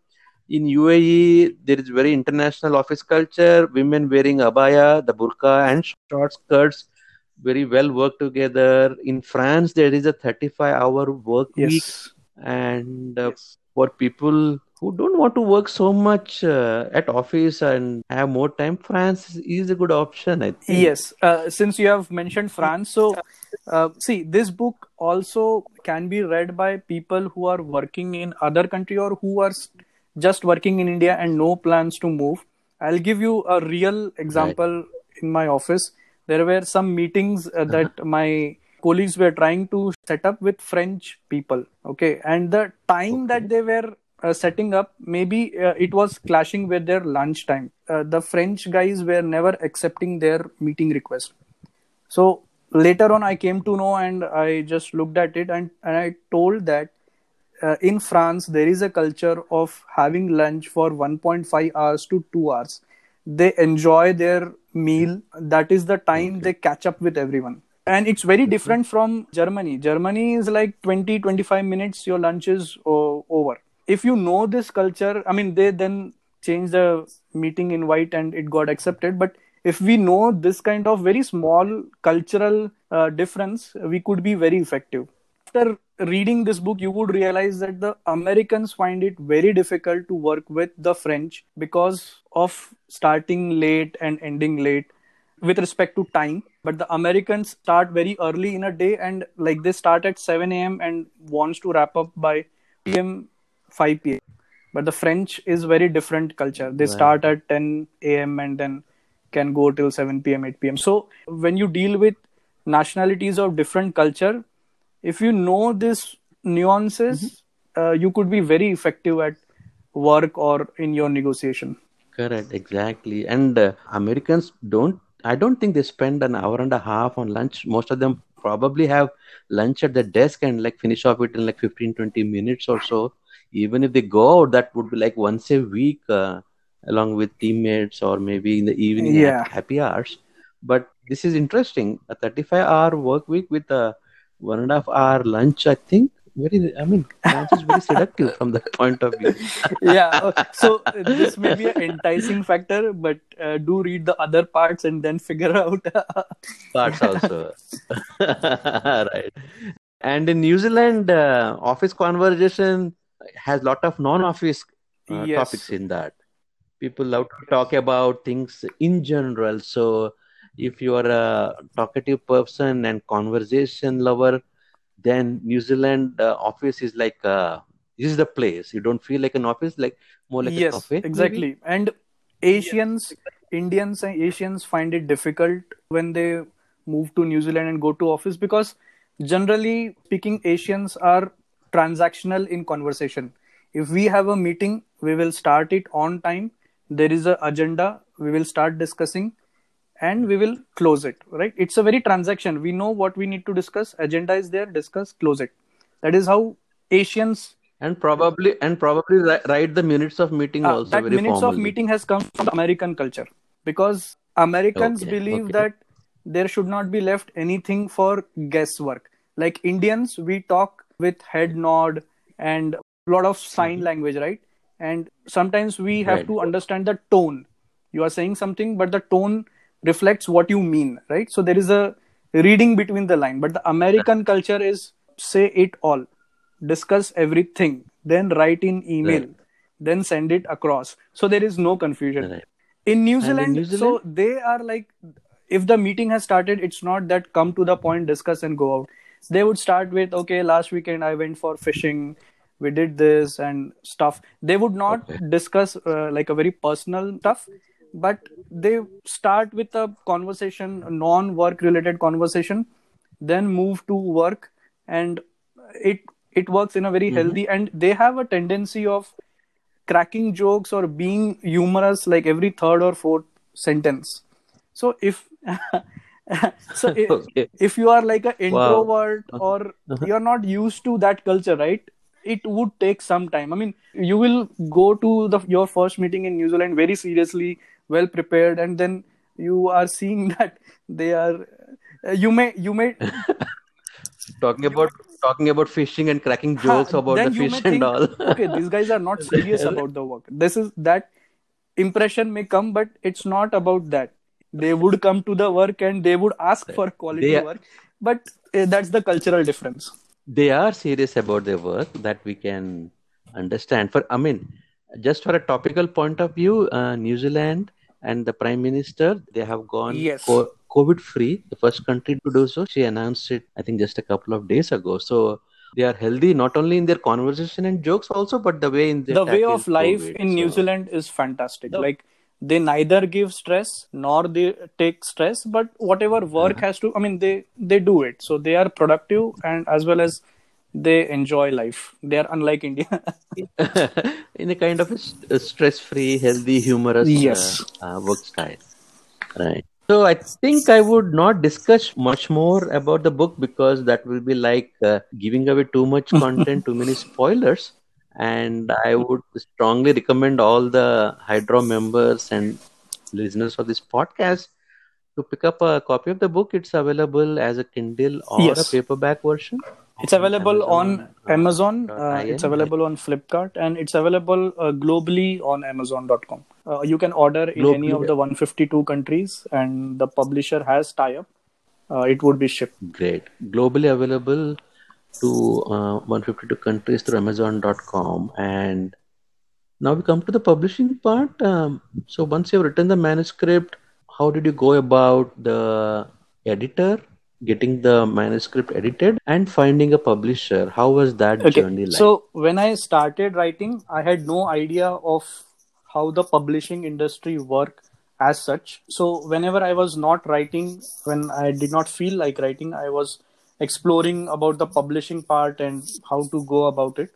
in UAE. There is very international office culture. Women wearing abaya, the burqa, and short skirts very well work together. In France, there is a 35-hour work week, and uh, Yes. for people who don't want to work so much uh, at office and have more time, France is a good option. I think. Yes, uh, since you have mentioned France, so uh, see, this book also can be read by people who are working in other country or who are just working in India and no plans to move. I'll give you a real example in my office. There were some meetings uh, that my colleagues were trying to set up with French people. Okay, and the time that they were uh, setting up, maybe uh, it was clashing with their lunch time. Uh, the French guys were never accepting their meeting request. So later on, I came to know and I just looked at it and, and I told that uh, in France, there is a culture of having lunch for 1.5 hours to 2 hours. They enjoy their meal. That is the time they catch up with everyone. And it's very different from Germany. Germany is like 20, 25 minutes, your lunch is o- over. If you know this culture, I mean, they then changed the meeting invite and it got accepted. But if we know this kind of very small cultural uh, difference, we could be very effective after reading this book, you would realize that the Americans find it very difficult to work with the French because of starting late and ending late with respect to time. But the Americans start very early in a day and like they start at 7 a.m. and wants to wrap up by p.m. 5 p.m. But the French is very different culture. They start at 10 a.m. and then can go till 7 p.m. 8 p.m. So when you deal with nationalities of different culture, if you know these nuances, uh, you could be very effective at work or in your negotiation. Correct, exactly. And uh, Americans don't, I don't think they spend an hour and a half on lunch. Most of them probably have lunch at the desk and like finish off it in like 15, 20 minutes or so. Even if they go out, that would be like once a week, uh, along with teammates or maybe in the evening Yeah. at happy hours. But this is interesting. A 35 hour work week with a one and a half hour lunch, I think. Very, I mean, lunch is very seductive from that point of view. yeah. uh, So uh, this may be an enticing factor, but uh, do read the other parts and then figure out. parts also right and in new zealand uh, office conversation has lot of non-office uh, Yes. topics in that people love to talk about things in general so if you are a talkative person and conversation lover then new zealand uh, office is like uh, this is the place you don't feel like an office like more like a yes, cafe maybe? exactly. And Asians, Indians, and Asians find it difficult when they move to New Zealand and go to office because generally speaking, Asians are transactional in conversation. If we have a meeting, we will start it on time. There is a agenda. We will start discussing, and we will close it. Right? It's a very transaction. We know what we need to discuss. Agenda is there. Discuss. Close it. That is how Asians and probably and probably write the minutes of meeting uh, also that minutes of meeting has come from American culture because Americans Okay, believe okay. that there should not be left anything for guesswork. Like Indians, we talk with head nod and a lot of sign language, right? And sometimes we have Right. to understand the tone. You are saying something, but the tone reflects what you mean, right? So there is a reading between the line. But the American culture is say it all, discuss everything, then write in email, Right. then send it across. So there is no confusion. Right. In New in Zealand, so they are like, if the meeting has started, it's not that come to the point, discuss and go out. They would start with, okay, last weekend I went for fishing. we did this and stuff they would not Okay. discuss uh, like a very personal stuff but they start with a conversation non work related conversation then move to work and it it works in a very healthy and they have a tendency of cracking jokes or being humorous like every third or fourth sentence. So if so i- Okay. if you are like an introvert or Uh-huh. you're not used to that culture right it would take some time. I mean you will go to the your first meeting in new zealand very seriously well prepared and then you are seeing that they are uh, you may you may Talking about talking about fishing and cracking jokes Ha, about the fish may and all. okay these guys are not serious about the work. This is that impression may come but it's not about that. They would come to the work and they would ask for quality are- work but uh, that's the cultural difference. They are serious about their work that we can understand. For i mean just for a topical point of view uh, new zealand and the prime minister they have gone Yes. co- covid free the first country to do so she announced it i think just a couple of days ago so they are healthy not only in their conversation and jokes also but the way in the way of life COVID. in New Zealand is fantastic. The- Like they neither give stress nor they take stress, but whatever work Uh-huh. has to, I mean, they they do it. So they are productive and as well as they enjoy life. They are unlike India. in a kind of a, stress-free, healthy, humorous Yes. uh, uh, work style. Right. So I think I would not discuss much more about the book because that will be like uh, giving away too much content, too many spoilers. And I would strongly recommend all the Hydra members and listeners of this podcast to pick up a copy of the book. It's available as a Kindle or Yes. a paperback version. It's available on Amazon. Uh, it's available on Flipkart, and it's available uh, globally on Amazon.com. Uh, you can order in any of the 152 countries, and the publisher has tie-up. Uh, it would be shipped. Great. Globally available to uh, 152 countries through Amazon.com. And now we come to the publishing part. Um, so once you've written the manuscript, how did you go about the editor, getting the manuscript edited, and finding a publisher? How was that journey like? So when I started writing, I had no idea of how the publishing industry work as such. So whenever I was not writing, when I did not feel like writing, I was exploring about the publishing part and how to go about it.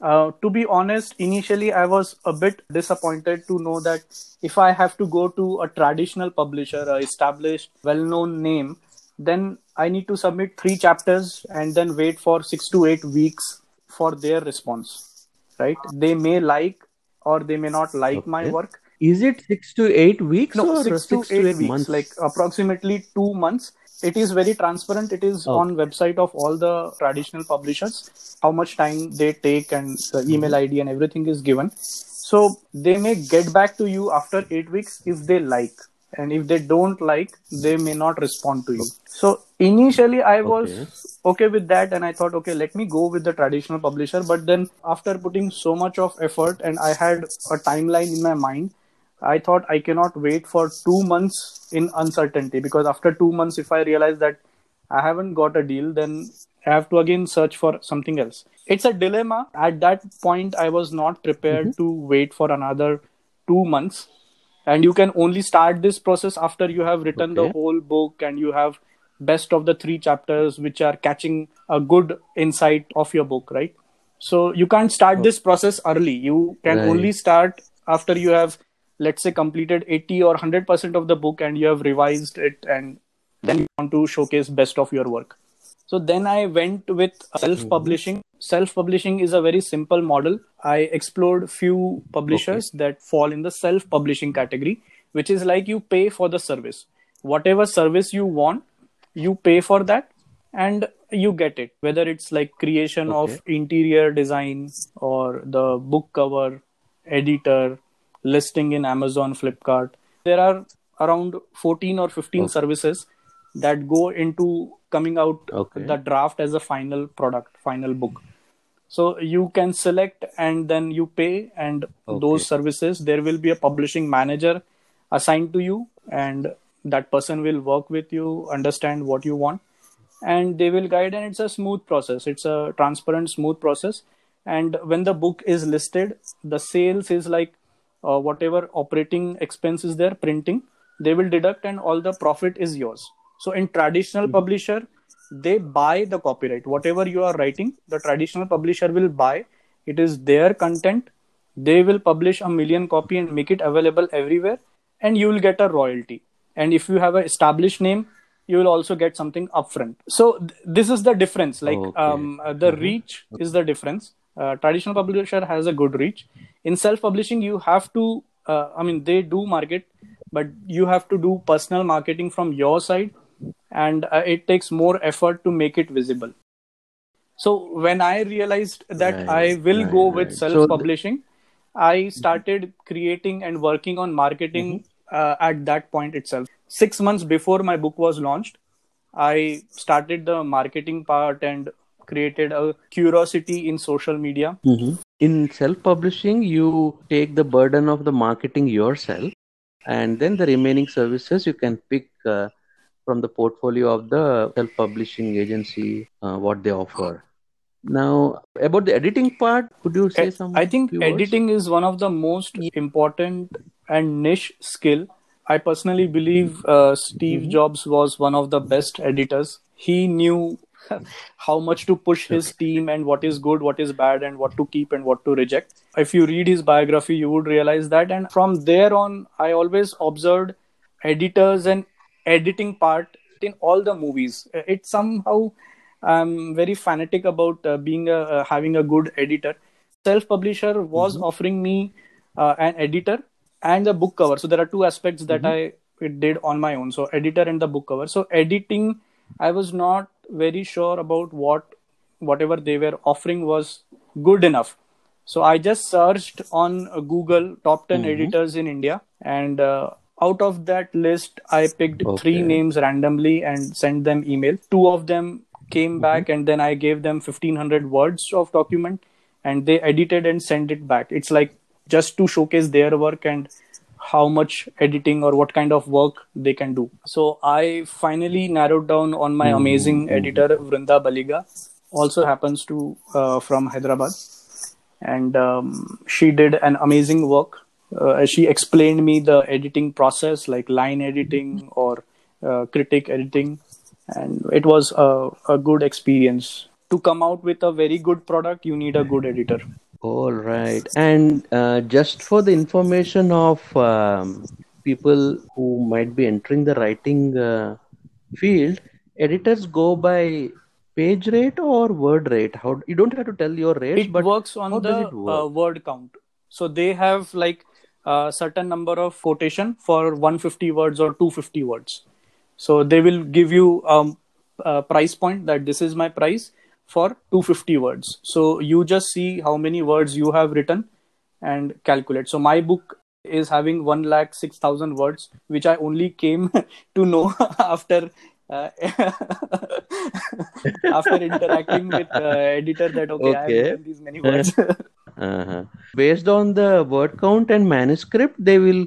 Uh, to be honest, initially I was a bit disappointed to know that if I have to go to a traditional publisher, a established, well-known name, then I need to submit three chapters and then wait for six to eight weeks for their response. Right? They may like or they may not like my work. Is it six to eight weeks No, or six, six to eight, weeks, months? like approximately two months. It is very transparent. It is Oh. on website of all the traditional publishers. How much time they take and the mm-hmm. email ID and everything is given. So they may get back to you after eight weeks if they like, and if they don't like, they may not respond to you. So initially, I was Okay. okay with that, and I thought, okay, let me go with the traditional publisher. But then after putting so much of effort, and I had a timeline in my mind, I thought I cannot wait for two months in uncertainty because after two months, if I realize that I haven't got a deal, then I have to again search for something else. It's a dilemma. At that point, I was not prepared mm-hmm. to wait for another two months. And you can only start this process after you have written the whole book and you have best of the three chapters which are catching a good insight of your book, right? So you can't start oh. this process early. You can Right. only start after you have, let's say, completed 80 or 100% of the book and you have revised it and then you want to showcase best of your work. So then I went with self publishing. Mm-hmm. Self publishing is a very simple model. I explored few publishers that fall in the self publishing category, which is like you pay for the service. Whatever service you want, you pay for that and you get it. Whether it's like creation of interior design or the book cover, editor, listing in Amazon, Flipkart. There are around 14 or 15 services that go into coming out Okay. the draft as a final product, final book. So you can select and then you pay, and those services, there will be a publishing manager assigned to you, and that person will work with you, understand what you want, and they will guide. And it's a smooth process, it's a transparent, smooth process. and when the book is listed the sales is like uh, whatever operating expense is there printing they will deduct and all the profit is yours so in traditional Mm-hmm. publisher they buy the copyright. Whatever you are writing the traditional publisher will buy. It is their content. They will publish a million copy and make it available everywhere and you will get a royalty. And if you have an established name you will also get something upfront. So th- this is the difference. Like Okay. um, uh, the reach is the difference. Uh, traditional publisher has a good reach. In self publishing you have to uh, i mean they do market but you have to do personal marketing from your side and uh, it takes more effort to make it visible. So when i realized that Right, i will right, go with self So th- publishing i started creating and working on marketing Mm-hmm. uh, at that point itself. 6 months before my book was launched i started the marketing part and created a curiosity in social media. In self-publishing you take the burden of the marketing yourself and then the remaining services you can pick uh, from the portfolio of the self-publishing agency uh, what they offer now about the editing part could you say something I think few words? editing is one of the most important and niche skill. I personally believe uh, Steve Mm-hmm. Jobs was one of the best editors. He knew how much to push his team and what is good, what is bad, and what to keep and what to reject. If you read his biography, you would realize that. And from there on, I always observed editors and editing part in all the movies. It somehow I'm very fanatic about uh, being a, uh, having a good editor. Self publisher was offering me uh, an editor and the book cover. So there are two aspects that I did on my own. So editor and the book cover. So editing, I was not very sure about what whatever they were offering was good enough. So I just searched on uh, Google top 10 editors in India and uh, out of that list I picked three names randomly and sent them email. Two of them came back and then I gave them 1500 words of document and they edited and sent it back. It's like just to showcase their work and how much editing or what kind of work they can do. So I finally narrowed down on my amazing editor Vrinda Baliga, also happens to uh, from Hyderabad, and um, she did an amazing work. Uh, she explained me the editing process, like line editing or uh, critic editing, and it was a, a good experience. To come out with a very good product, you need a good editor. All right. And uh, just for the information of um, people who might be entering the writing uh, field, editors go by page rate or word rate. How you don't have to tell your rate it but works on the work? uh, word count so they have like a certain number of quotation for 150 words or 250 words. So they will give you um, a price point that this is my price for 250 words. So you just see how many words you have written and calculate. So my book is having 1 lakh 6000 words which i only came to know after uh, after interacting with uh, editor that okay, i have written these many words Uh-huh. Based on the word count and manuscript, they will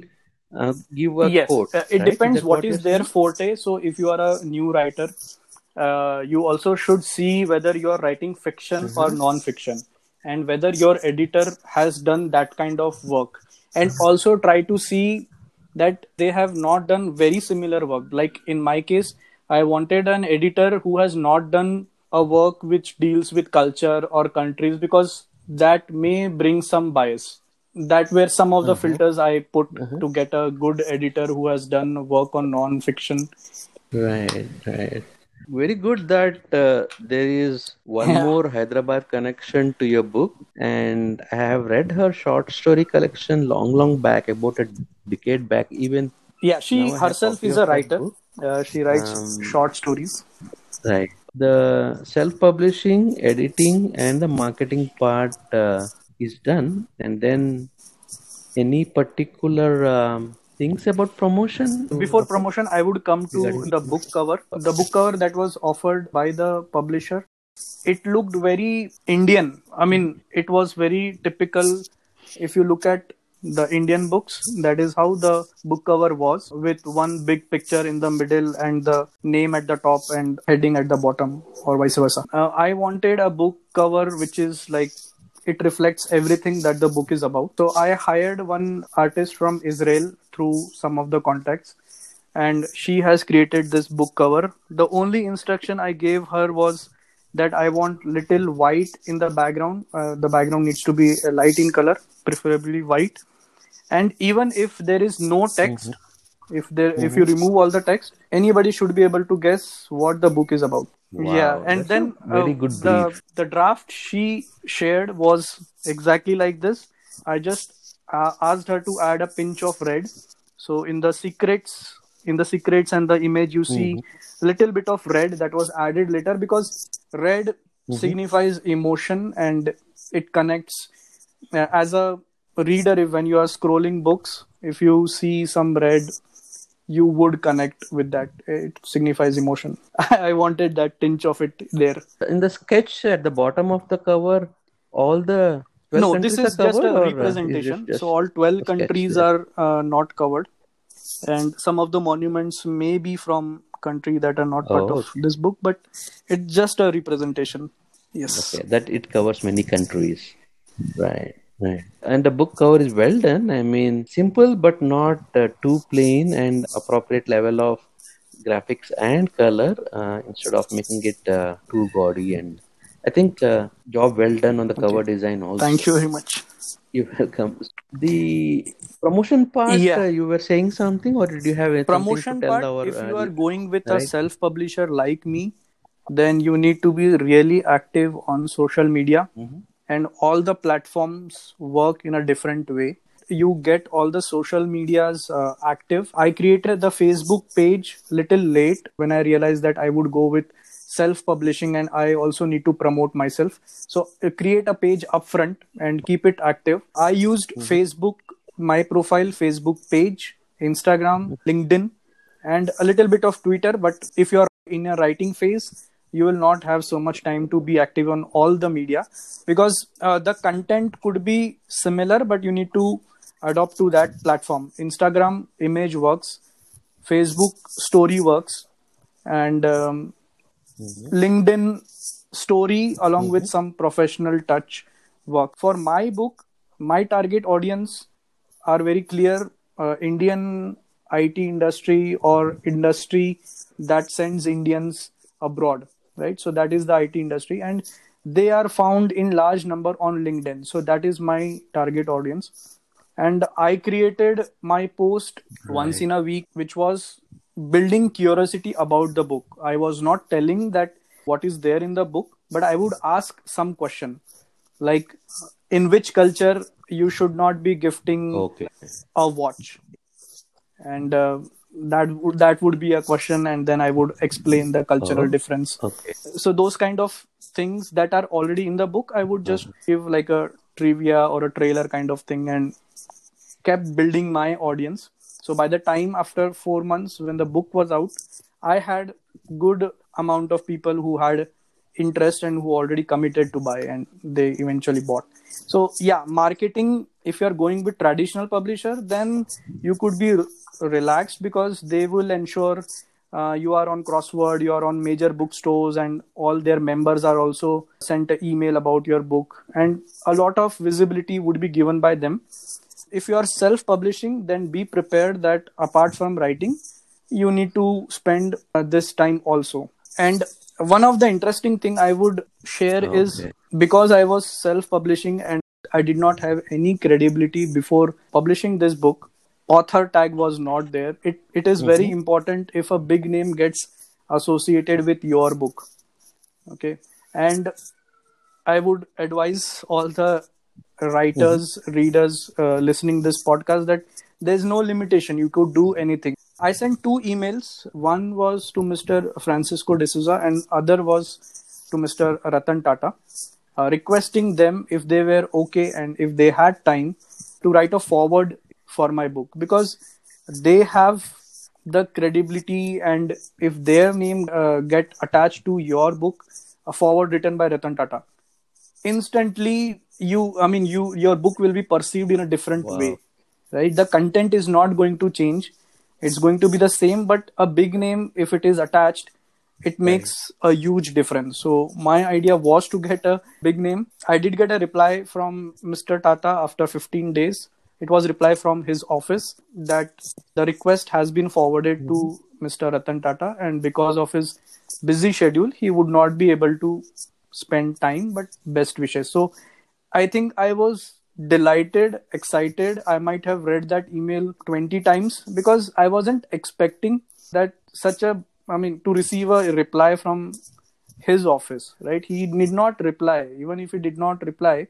uh, give a yes quote. uh, it right? depends that what you're their saying? forte so if you are a new writer uh, you also should see whether you are writing fiction or non-fiction and whether your editor has done that kind of work and also try to see that they have not done very similar work like in my case i wanted an editor who has not done a work which deals with culture or countries because that may bring some bias. That were some of the filters i put to get a good editor who has done work on non-fiction. Right, right. Very good that uh, there is one Yeah. more Hyderabad connection to your book, and I have read her short story collection long, long back, about a decade back. Even. Yeah she Now I have herself is a writer. uh, she writes Um, short stories. right, the self-publishing, editing, and the marketing part uh, is done, and then any particular um, things about promotion? Before promotion i would come to the book cover. The book cover that was offered by the publisher it looked very indian. I mean it was very typical. If you look at the indian books that is how the book cover was with one big picture in the middle and the name at the top and heading at the bottom or vice versa uh, i wanted a book cover which is like it reflects everything that the book is about. So I hired one artist from Israel through some of the contacts, and she has created this book cover. The only instruction I gave her was that I want little white in the background. Uh, the background needs to be uh, light in color, preferably white. And even if there is no text, if there if you remove all the text, anybody should be able to guess what the book is about. Wow, yeah, and then very uh, good the the draft she shared was exactly like this. I just uh, asked her to add a pinch of red. So in the secrets, in the secrets and the image, you see Mm-hmm. little bit of red that was added later because red Mm-hmm. signifies emotion and it connects uh, as a reader. If when you are scrolling books, if you see some red, you would connect with that. It signifies emotion. I wanted that tinge of it there. In the sketch at the bottom of the cover, all the no this is just a or, is it representation just so all 12 countries there? are uh, not covered and some of the monuments may be from country that are not part Oh, of this book but it's just a representation yes Okay, that it covers many countries. Right, right. And the book cover is well done. I mean, simple but not uh, too plain and appropriate level of graphics and color uh, instead of making it uh, too gaudy. And I think uh, job well done on the cover design also. thank you very much You're welcome. The promotion part, Yeah. uh, you were saying something, or did you have something promotion to tell part our? if you are going with a self publisher like me then you need to be really active on social media Mm-hmm. And all the platforms work in a different way. You get all the social medias uh, active. I created the facebook page little late when i realized that i would go with self publishing and i also need to promote myself. So uh, create a page upfront and keep it active. I used facebook my profile facebook page instagram linkedin and a little bit of twitter. But if you're in a writing phase you will not have so much time to be active on all the media because uh, the content could be similar but you need to adopt to that platform. Instagram image works facebook story works and um, linkedin story along with some professional touch work. For my book my target audience are very clear uh, indian it industry or industry that sends indians abroad right? So that is the it industry and they are found in large number on linkedin. So that is my target audience. And i created my post once in a week which was building curiosity about the book. I was not telling that what is there in the book but i would ask some question like in which culture you should not be gifting Okay. a watch? And uh, that would that would be a question and then i would explain the cultural Oh. difference Okay. so those kind of things that are already in the book i would mm-hmm. just give like a trivia or a trailer kind of thing and kept building my audience so by the time after 4 months when the book was out i had good amount of people who had interest and who already committed to buy and they eventually bought. So yeah marketing if you're going with traditional publisher then you could be relaxed because they will ensure uh, you are on crossword you are on major bookstores and all their members are also sent an email about your book and a lot of visibility would be given by them. If you are self publishing then be prepared that apart from writing you need to spend uh, this time also. And one of the interesting thing i would share is because i was self publishing and i did not have any credibility before publishing this book author tag was not there. It it is very important if a big name gets associated with your book. Okay. And i would advise all the writers readers uh, listening this podcast that there's no limitation. You could do anything i sent two emails. One was to mr francisco D'Souza and other was to mr ratan tata uh, requesting them if they were okay and if they had time to write a forward for my book. Because they have the credibility and if their name uh, get attached to your book a forward written by ratan tata instantly you i mean you your book will be perceived in a different Wow. way right? The content is not going to change it's going to be the same but a big name if it is attached it makes a huge difference. So my idea was to get a big name. I did get a reply from Mr. Tata after 15 days. It was reply from his office that the request has been forwarded to Mr. Ratan Tata, and because of his busy schedule, he would not be able to spend time. But best wishes. So I think I was delighted, excited. I might have read that email 20 times because I wasn't expecting that such a, I mean, to receive a reply from his office, right? He did not reply. Even if he did not reply,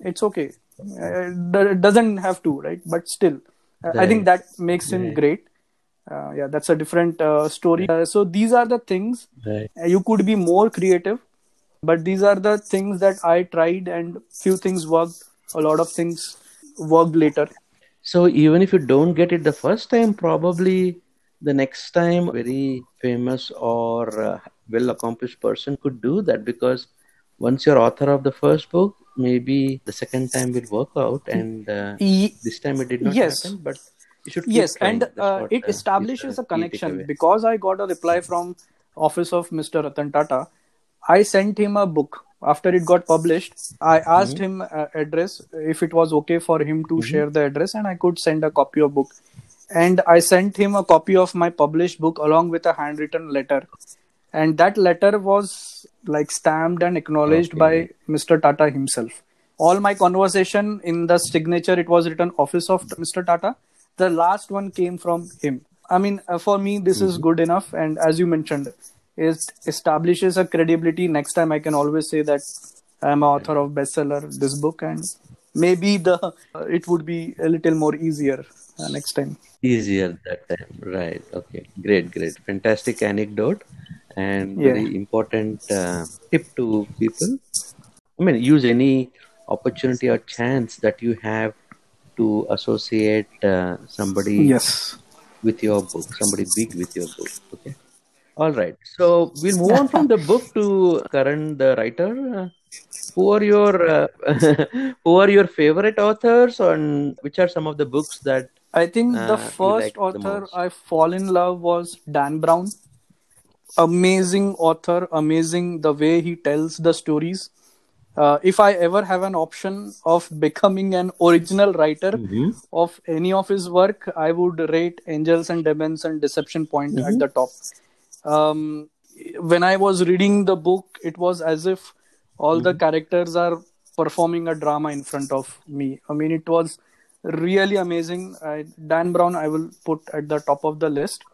it's okay. Uh, it doesn't have to, right? But still, uh, I think that makes him Right. great. Uh, yeah, that's a different uh, story. Uh, so these are the things Right. uh, you could be more creative but these are the things that i tried and few things worked a lot of things worked later So even if you don't get it the first time, probably the next time, very famous or uh, well accomplished person could do that because once you're author of the first book, maybe the second time will work out, and uh, this time it did not Yes. happen. But you should yes and uh, what, it uh, establishes a connection because i got a reply from office of mr ratan tata i sent him a book after it got published i asked him uh, address if it was okay for him to share the address and i could send a copy of book. And i sent him a copy of my published book along with a handwritten letter. And that letter was like stamped and acknowledged Okay. by mr tata himself. All my conversation in the signature it was written office of mr tata. The last one came from him. I mean uh, for me this is good enough. And as you mentioned it establishes a credibility next time i can always say that i am author of bestseller this book and maybe the uh, it would be a little more easier uh, next time Easier that time, right? Okay, great, great, fantastic anecdote, and Yeah. very important uh, tip to people. I mean, use any opportunity or chance that you have to associate uh, somebody yes with your book, somebody big with your book. Okay. All right. So we'll move on from the book to Karan, the writer. Who are your uh, who are your favorite authors, and which are some of the books that I think the Uh, you first liked the author? I fall in love was Dan Brown. Amazing author, amazing the way he tells the stories. Uh, if I ever have an option of becoming an original writer Mhm. of any of his work, I would rate Angels and Demons and Deception Point at the top. Um, when I was reading the book, it was as if all the characters are performing a drama in front of me. I mean, it was really amazing. I, Dan Brown, I will put at the top of the list.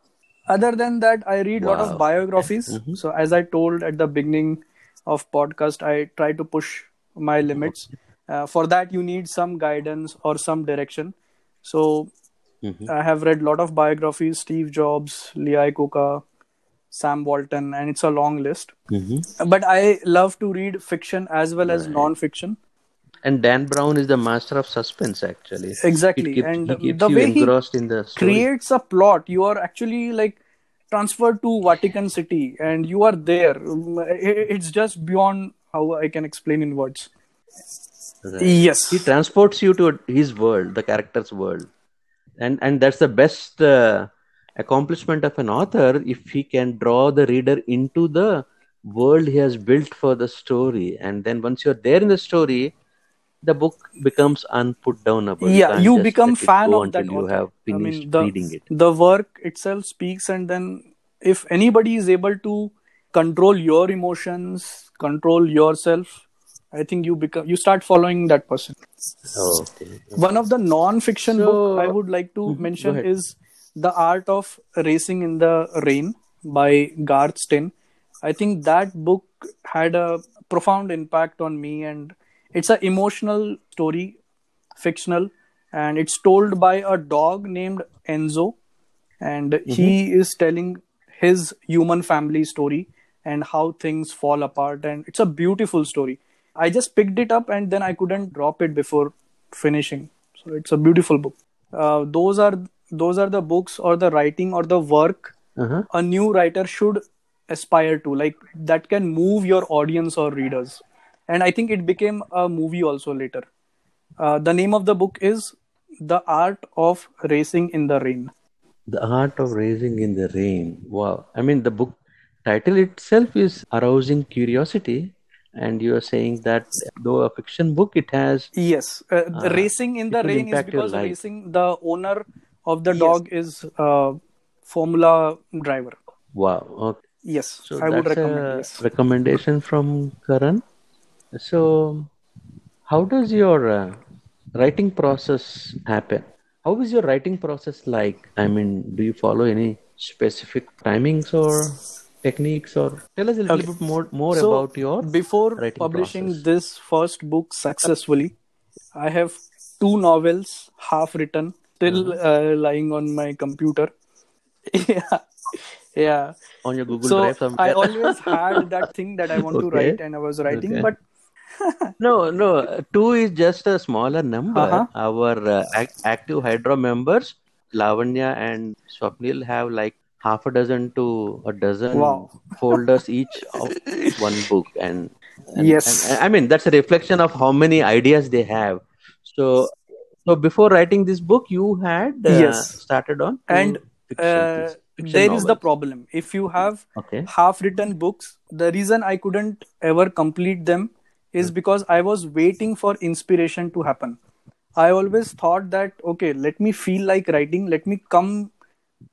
Other than that, I read a lot of biographies. So, as I told at the beginning of podcast, I try to push my limits. Uh, for that, you need some guidance or some direction. So, Mhm. I have read a lot of biographies: Steve Jobs, Lee Iacocca, Sam Walton, and it's a long list. Mhm. But I love to read fiction as well as non-fiction. And Dan Brown is the master of suspense, actually. Exactly, keeps, and he the way he in the creates a plot you are actually like transferred to vatican city and you are there it's just beyond how i can explain in words Right. yes He transports you to his world, the character's world, and and that's the best uh, accomplishment of an author if he can draw the reader into the world he has built for the story, and then once you're there in the story, the book becomes unputdownable. yeah can't you become fan of that you have i finished mean the, reading it. the work itself speaks and then if anybody is able to control your emotions control yourself i think you become you start following that person Okay. one of the non-fiction So- book i would like to Mhm, mention is the art of racing in the rain by garth stein i think that book had a profound impact on me and it's an emotional story fictional and it's told by a dog named enzo and he is telling his human family story and how things fall apart and it's a beautiful story. I just picked it up and then i couldn't drop it before finishing. So it's a beautiful book. Uh, those are those are the books or the writing or the work Uh-huh. a new writer should aspire to like that can move your audience or readers and i think it became a movie also later uh, the name of the book is the art of racing in the rain The art of racing in the rain. Wow. I mean, the book title itself is arousing curiosity, and you are saying that though a fiction book, it has Yes, uh, uh, racing in the rain is because racing the owner of the Yes. dog is uh, Formula driver. Wow. Okay. Yes, So I would recommend. a Yes. recommendation from Karan. So, how does your uh, writing process happen? How is your writing process like? I mean, do you follow any specific timings or techniques, or tell us a little Okay. bit more more So about your before writing publishing process. this first book successfully, I have two novels half written, still uh, lying on my computer. yeah, yeah. on your Google So Drive I always had that thing that I want to write, and I was writing, Okay. but No, no, two is just a smaller number. Uh-huh. Our uh, ac- active Hydra members, Lavanya and Swapnil, have like half a dozen to a dozen Wow. folders each of one book, and, and, Yes. and- I mean that's a reflection of how many ideas they have. So, so before writing this book, you had uh, Yes. started on and fiction uh, fiction there is the problem. If you have Okay. half written books, the reason I couldn't ever complete them is because I was waiting for inspiration to happen. I always thought that, okay, let me feel like writing, let me come,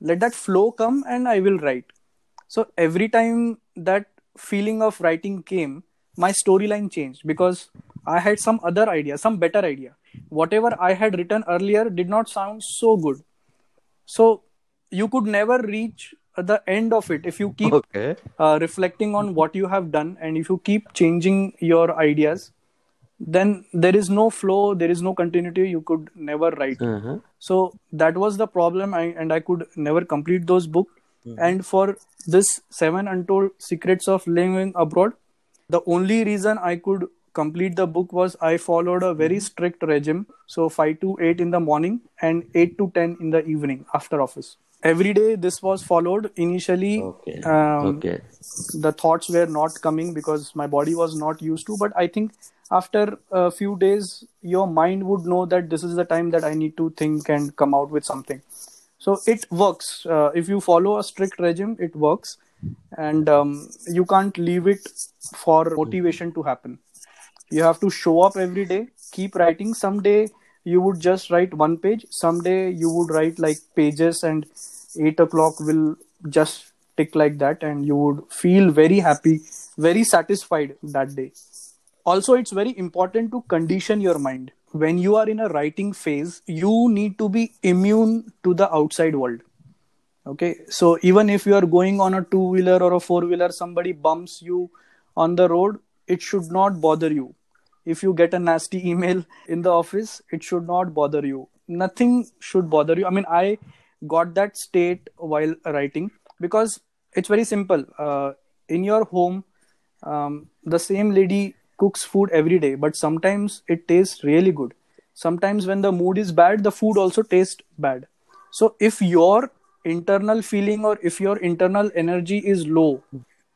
let that flow come, and I will write. So every time that feeling of writing came, my storyline changed because I had some other idea, some better idea. Whatever I had written earlier did not sound so good. So you could never reach the end of it if you keep Okay. uh, reflecting on what you have done and if you keep changing your ideas then there is no flow there is no continuity you could never write Uh-huh. so that was the problem I, and i could never complete those books and for this seven untold secrets of living abroad the only reason i could complete the book was i followed a very strict regime. So 5 to 8 in the morning and 8 to 10 in the evening after office. Every day this was followed. Initially Okay. um, Okay. the thoughts were not coming because my body was not used to. But i think after a few days your mind would know that this is the time that i need to think and come out with something. So it works. Uh, if you follow a strict regime it works. And um, you can't leave it for motivation to happen you have to show up every day keep writing. Someday you would just write one page. Someday you would write like pages and eight o'clock will just tick like that and you would feel very happy very satisfied that day. Also it's very important to condition your mind. When you are in a writing phase you need to be immune to the outside world. Okay? So even if you are going on a two wheeler or a four wheeler somebody bumps you on the road it should not bother you if you get a nasty email in the office it should not bother you. Nothing should bother you. I mean i got that state while writing because it's very simple. Uh, in your home um, the same lady cooks food every day but sometimes it tastes really good. Sometimes when the mood is bad the food also tastes bad. So if your internal feeling or if your internal energy is low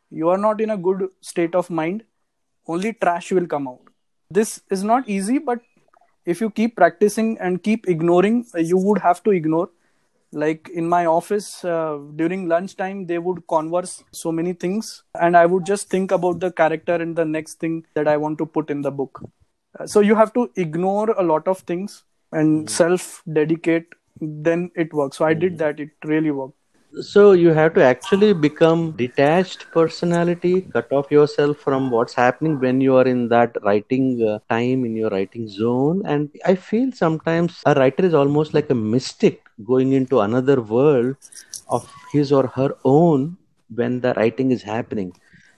you are not in a good state of mind only trash will come out this is not easy but if you keep practicing and keep ignoring uh, you would have to ignore. Like in my office uh, during lunchtime they would converse so many things and i would just think about the character and the next thing that i want to put in the book. Uh, so you have to ignore a lot of things and self dedicate then it works. So i did that. It really worked So you have to actually become detached personality, cut off yourself from what's happening when you are in that writing uh, time in your writing zone. And I feel sometimes a writer is almost like a mystic going into another world of his or her own when the writing is happening.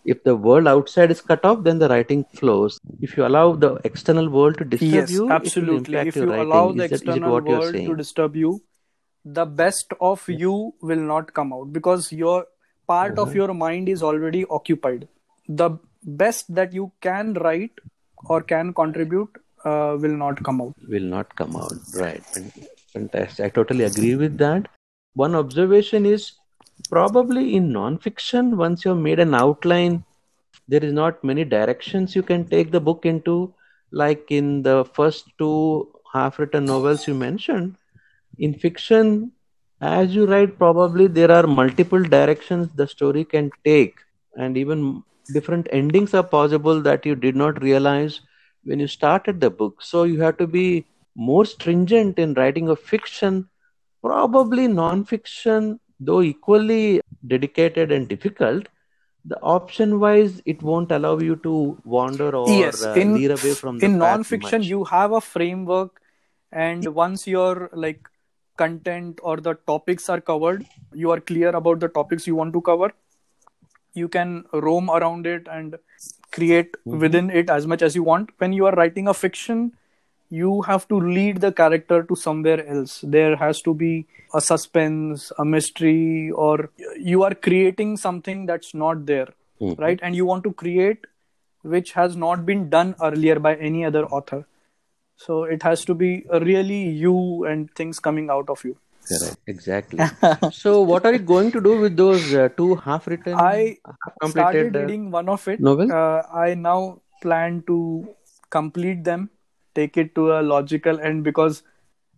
If the world outside is cut off, then the writing flows. If you allow the external world to disturb yes you, absolutely if you writing. allow the is, that, external you're world to disturb you the best of you will not come out because your part of your mind is already occupied. The best that you can write or can contribute uh, will not come out. Will not come out. Right. Fan- fantastic. I totally agree with that. One observation is probably in non-fiction once you've made an outline there is not many directions you can take the book into. Like in the first two half-written novels you mentioned in fiction as you write probably there are multiple directions the story can take and even different endings are possible that you did not realize when you started the book. So you have to be more stringent in writing a fiction, probably non-fiction, though equally dedicated and difficult. The option wise, it won't allow you to wander or yes uh, in veer away from the in non-fiction much. you have a framework and once you're like content or the topics are covered you are clear about the topics you want to cover you can roam around it and create Mhm. within it as much as you want when you are writing a fiction you have to lead the character to somewhere else there has to be a suspense a mystery or you are creating something that's not there Mhm. right and you want to create which has not been done earlier by any other author so it has to be really you and things coming out of you. Correct, exactly. so, what are you going to do with those uh, two half-written, I half-completed started uh, reading one of it. novels? uh, i now plan to complete them take it to a logical end because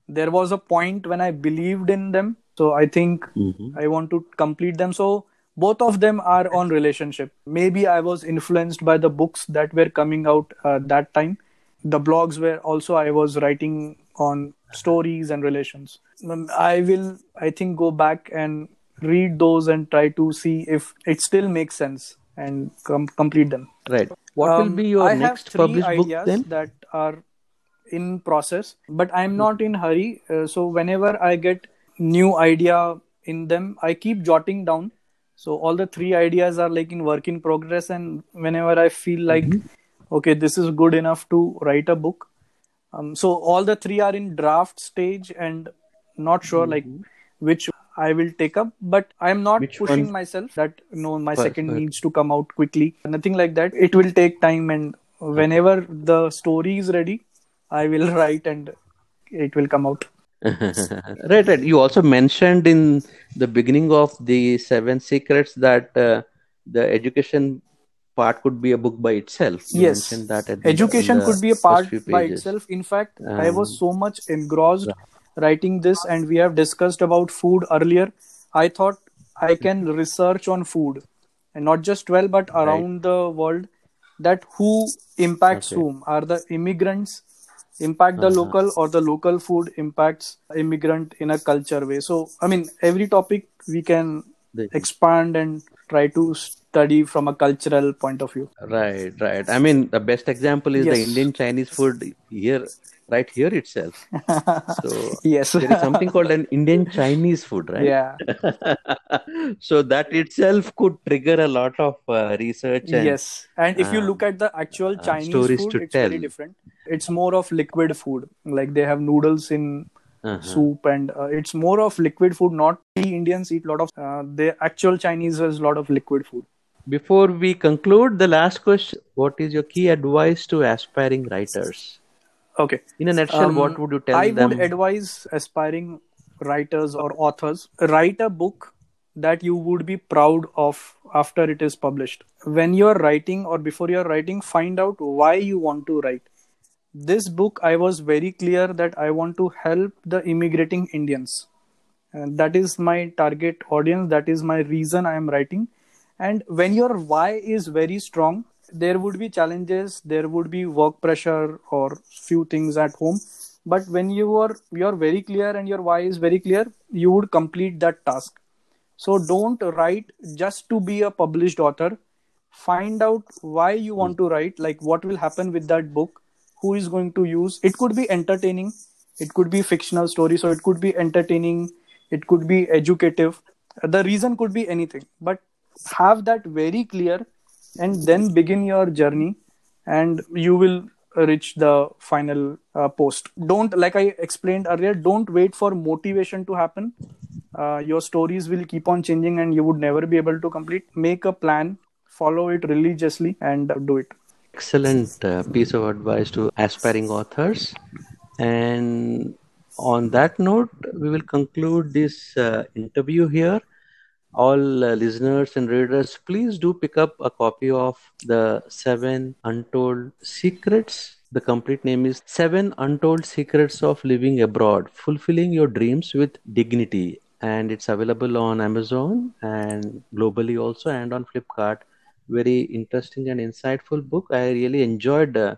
there was a point when i believed in them. So i think Mhm. i want to complete them. So both of them are on relationship. Maybe i was influenced by the books that were coming out uh, that time the blogs were also i was writing on stories and relations Um, i will i think go back and read those and try to see if it still makes sense and com- complete them Right. What will um, be your I have next three published book then? that are in process, but I'm not in hurry. Uh, so whenever I get new idea in them, I keep jotting down. So all the three ideas are like in work in progress, and whenever I feel like Mm-hmm. Okay, this is good enough to write a book. Um, so all the three are in draft stage, and not sure like which I will take up, but I'm not Mm-hmm. Which pushing one? myself that no, my First, second first. needs to come out quickly. Nothing like that. It will take time, and whenever the story is ready, I will write and it will come out. right, right. You also mentioned in the beginning of the Seven Secrets that uh, the education part could be a book by itself. You yes, mentioned that at education the could be a part by itself. In fact, I Um, was so much engrossed writing this, and we have discussed about food earlier. I thought I can research on food, and not just well, but around the world. That who impacts Okay. whom are the immigrants impact the Uh-huh. local or the local food impacts immigrant in a culture way so i mean every topic we can expand and try to study from a cultural point of view. Right, right. I mean, the best example is the Indian Chinese food here, right here itself. So yes. there is something called an Indian Chinese food, right? yeah. So that itself could trigger a lot of uh, research and yes. And if you um, look at the actual uh, chinese stories food it's very different. It's more of liquid food. Like they have noodles in Uh-huh. soup and uh, it's more of liquid food not the indians eat a lot of uh, the actual chinese has a lot of liquid food Before we conclude, the last question What is your key advice to aspiring writers? okay In a nutshell, Um, what would you tell I them? I would advise aspiring writers or authors write a book that you would be proud of after it is published. When you're writing or before you're writing, find out why you want to write. This book, I was very clear that I want to help the immigrating Indians. And that is my target audience. That is my reason I am writing. And when your why is very strong, there would be challenges, there would be work pressure or few things at home. But when you are you're very clear and your why is very clear, you would complete that task. So don't write just to be a published author. Find out why you want to write, like what will happen with that book, who is going to use. It could be entertaining, it could be fictional story, so it could be entertaining, it could be educative. The reason could be anything, but have that very clear and then begin your journey and you will reach the final uh, post don't like i explained earlier don't wait for motivation to happen uh, your stories will keep on changing and you would never be able to complete make a plan follow it religiously and do it Excellent uh, piece of advice to aspiring authors. And on that note, we will conclude this uh, interview here. All uh, listeners and readers, please do pick up a copy of The Seven Untold Secrets. The complete name is Seven Untold Secrets of Living Abroad Fulfilling Your Dreams with Dignity. And it's available on Amazon and globally also, and on Flipkart very interesting and insightful book. I really enjoyed uh,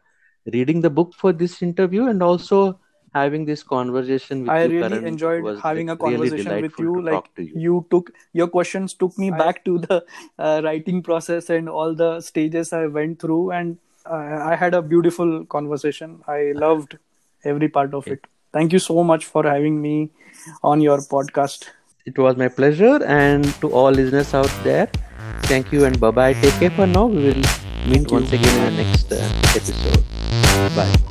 reading the book for this interview and also having this conversation with I you. I really. Enjoyed having a conversation really with you. Like you. you took your questions took me back to the uh, writing process and all the stages I went through, and uh, I had a beautiful conversation. I loved every part of it. Thank you so much for having me on your podcast. It was my pleasure, and to all listeners out there, thank you and bye bye. Take care for now. We will meet Thank you. once again in the next uh, episode. Bye.